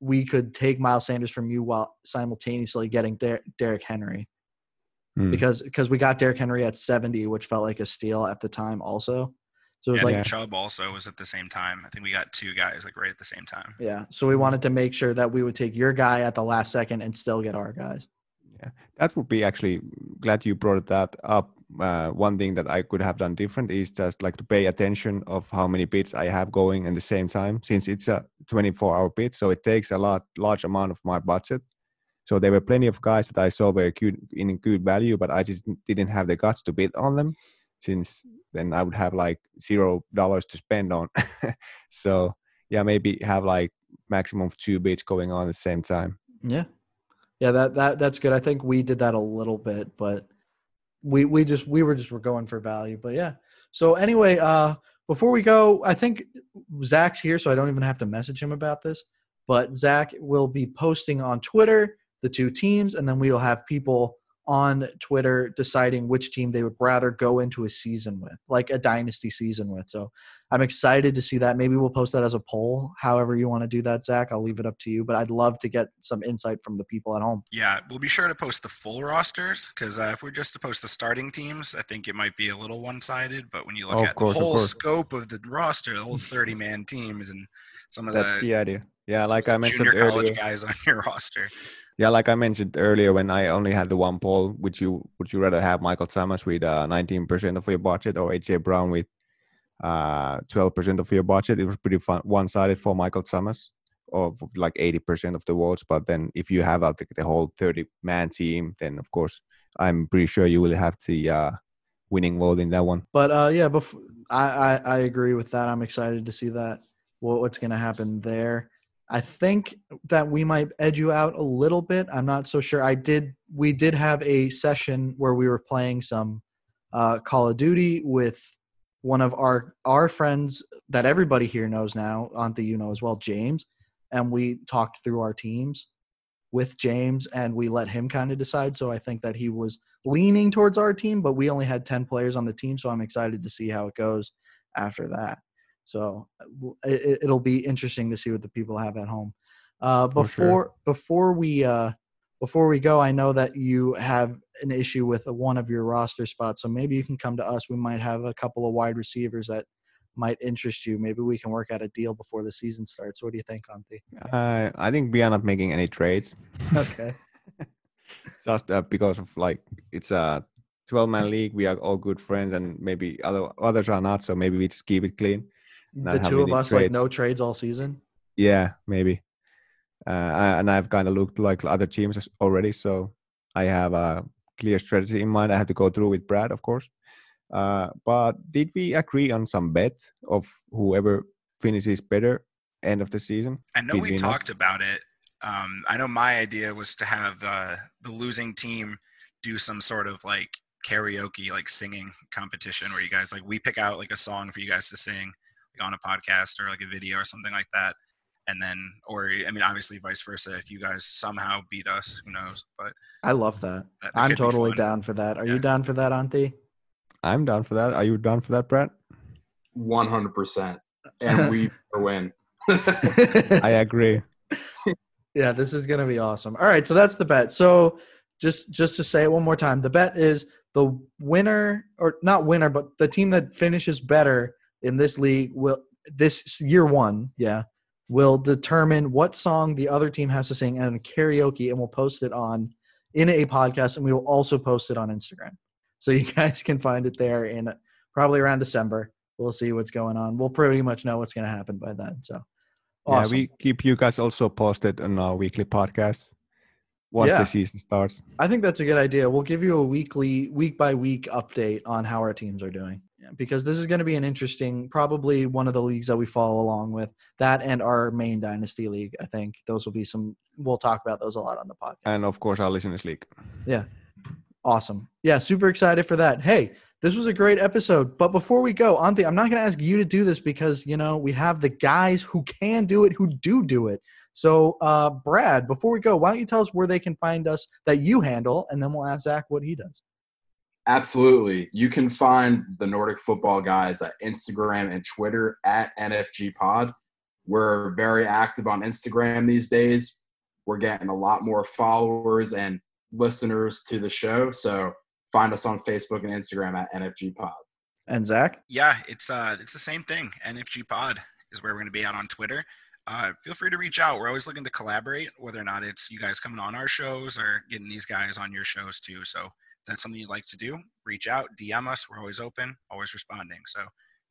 we could take Miles Sanders from you while simultaneously getting Der- Derrick Henry hmm. because because we got Derrick Henry at 70, which felt like a steal at the time also. So it was Yeah, like Chubb also was at the same time. I think we got two guys like right at the same time. yeah. So we wanted to make sure that we would take your guy at the last second and still get our guys. Yeah. That would be actually glad you brought that up. Uh, one thing that I could have done different is just like to pay attention of how many bits I have going in the same time, since it's a 24-hour bid, so it takes a lot large amount of my budget. So there were plenty of guys that I saw were good in good value, but I just didn't have the guts to bid on them, since then I would have like zero dollars to spend on. so yeah, maybe have like maximum of two bids going on at the same time. Yeah. Yeah, that that that's good. I think we did that a little bit, but we we just we were just were going for value. But yeah. So anyway, uh before we go, I think Zach's here, so I don't even have to message him about this. But Zach will be posting on Twitter the two teams, and then we will have people on Twitter deciding which team they would rather go into a season with, like a dynasty season with. So I'm excited to see that. Maybe we'll post that as a poll. However, you want to do that, Zach, I'll leave it up to you. But I'd love to get some insight from the people at home. Yeah, we'll be sure to post the full rosters because uh, if we're just to post the starting teams, I think it might be a little one-sided. But when you look Of at course, the whole course. scope of the roster, the whole 30-man teams, and some of That's the the idea. Yeah, like I mentioned junior college earlier. guys on your roster. Yeah, like I mentioned earlier, when I only had the one poll, would you would you rather have Michael Thomas with uh, 19% of your budget or AJ Brown with uh, 12% of your budget? It was pretty fun, one-sided for Michael Thomas, for like 80% of the votes. But then if you have uh, the, the whole 30-man team, then of course I'm pretty sure you will have the uh, winning vote in that one. But uh, yeah, I, I I agree with that. I'm excited to see that what, what's going to happen there. I think that we might edge you out a little bit. I'm not so sure. I did. We did have a session where we were playing some uh, Call of Duty with one of our our friends that everybody here knows now. Antti, you know as well, James, and we talked through our teams with James, and we let him kind of decide. So I think that he was leaning towards our team, but we only had 10 players on the team. So I'm excited to see how it goes after that. So it, it'll be interesting to see what the people have at home. Uh, before sure. before we uh, before we go, I know that you have an issue with one of your roster spots, so maybe you can come to us. We might have a couple of wide receivers that might interest you. Maybe we can work out a deal before the season starts. What do you think, Antti? Uh, I think we are not making any trades. Okay. just uh, because of like it's a 12 man league we are all good friends and maybe other others are not so maybe we just keep it clean the two of any us like no trades all season. yeah maybe uh, I- and i've kind of looked like other teams already so i have a clear strategy in mind i have to go through with brad of course uh, but did we agree on some bet of whoever finishes better end of the season I know we between us? talked about it. Um, I know my idea was to have the the losing team do some sort of like karaoke, like singing competition, where you guys like we pick out like a song for you guys to sing like, on a podcast or like a video or something like that, and then or I mean obviously vice versa. If you guys somehow beat us, who knows? But I love that. that, that I'm totally down for that. Are Yeah. you down for that, Antti? i'm down for that are you down for that brad 100%. And we win. i agree Yeah, this is gonna be awesome. All right, so that's the bet. So just just to say it one more time, the bet is the winner or not winner, but the team that finishes better in this league will this year one, yeah, will determine what song the other team has to sing and karaoke, and we'll post it on in a podcast, and we will also post it on Instagram. So you guys can find it there in probably around December. We'll see what's going on. We'll pretty much know what's going to happen by then. So, awesome. Yeah, we keep you guys also posted on our weekly podcast. once Yeah. the season starts. I think that's a good idea. We'll give you a weekly, week by week update on how our teams are doing because this is going to be an interesting, probably one of the leagues that we follow along with that and our main dynasty league. I think those will be some. We'll talk about those a lot on the podcast. And of course, our listeners league. Yeah, awesome. Yeah, super excited for that. Hey, this was a great episode. But before we go, Antti, I'm not going to ask you to do this because, you know, we have the guys who can do it who do do it. So, uh, Brad, before we go, why don't you tell us where they can find us that you handle, and then we'll ask Zach what he does. Absolutely. You can find the Nordic football guys at Instagram and Twitter at NFG Pod. We're very active on Instagram these days. We're getting a lot more followers and listeners to the show. So find us on Facebook and Instagram at NFG Pod. And Zach? Yeah, it's uh, it's the same thing. NFG Pod is where we're going to be out on Twitter. Uh, feel free to reach out. We're always looking to collaborate, whether or not it's you guys coming on our shows or getting these guys on your shows too. So if that's something you'd like to do, reach out, DM us. We're always open, always responding. So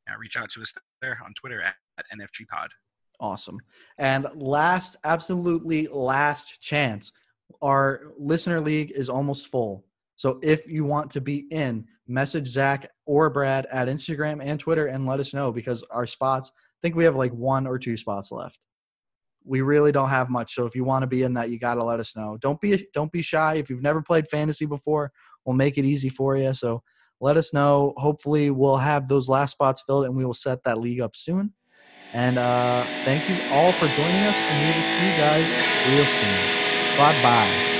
yeah, reach out to us there on Twitter at, at NFG Pod. Awesome. And last, absolutely last chance. Our listener league is almost full. So if you want to be in, message Zach or Brad at Instagram and Twitter and let us know because our spots, I think we have like one or two spots left. We really don't have much. So if you want to be in that, you got to let us know. Don't be don't be shy. If you've never played fantasy before, we'll make it easy for you. So let us know. Hopefully we'll have those last spots filled and we will set that league up soon. And uh, thank you all for joining us, and we will see you guys real soon. Bye bye.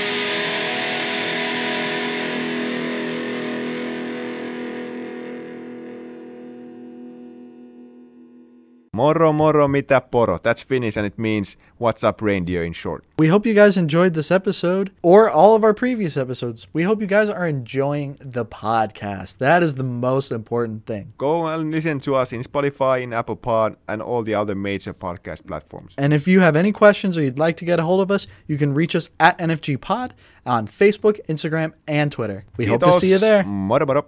Moro moro mitä poro. That's Finnish and it means what's up reindeer in short. We hope you guys enjoyed this episode or all of our previous episodes. We hope you guys are enjoying the podcast. That is the most important thing. Go and listen to us in Spotify, in Apple Pod, and all the other major podcast platforms. And if you have any questions or you'd like to get a hold of us, you can reach us at NFG Pod on Facebook, Instagram, and Twitter. We hope to see you there. Moro moro.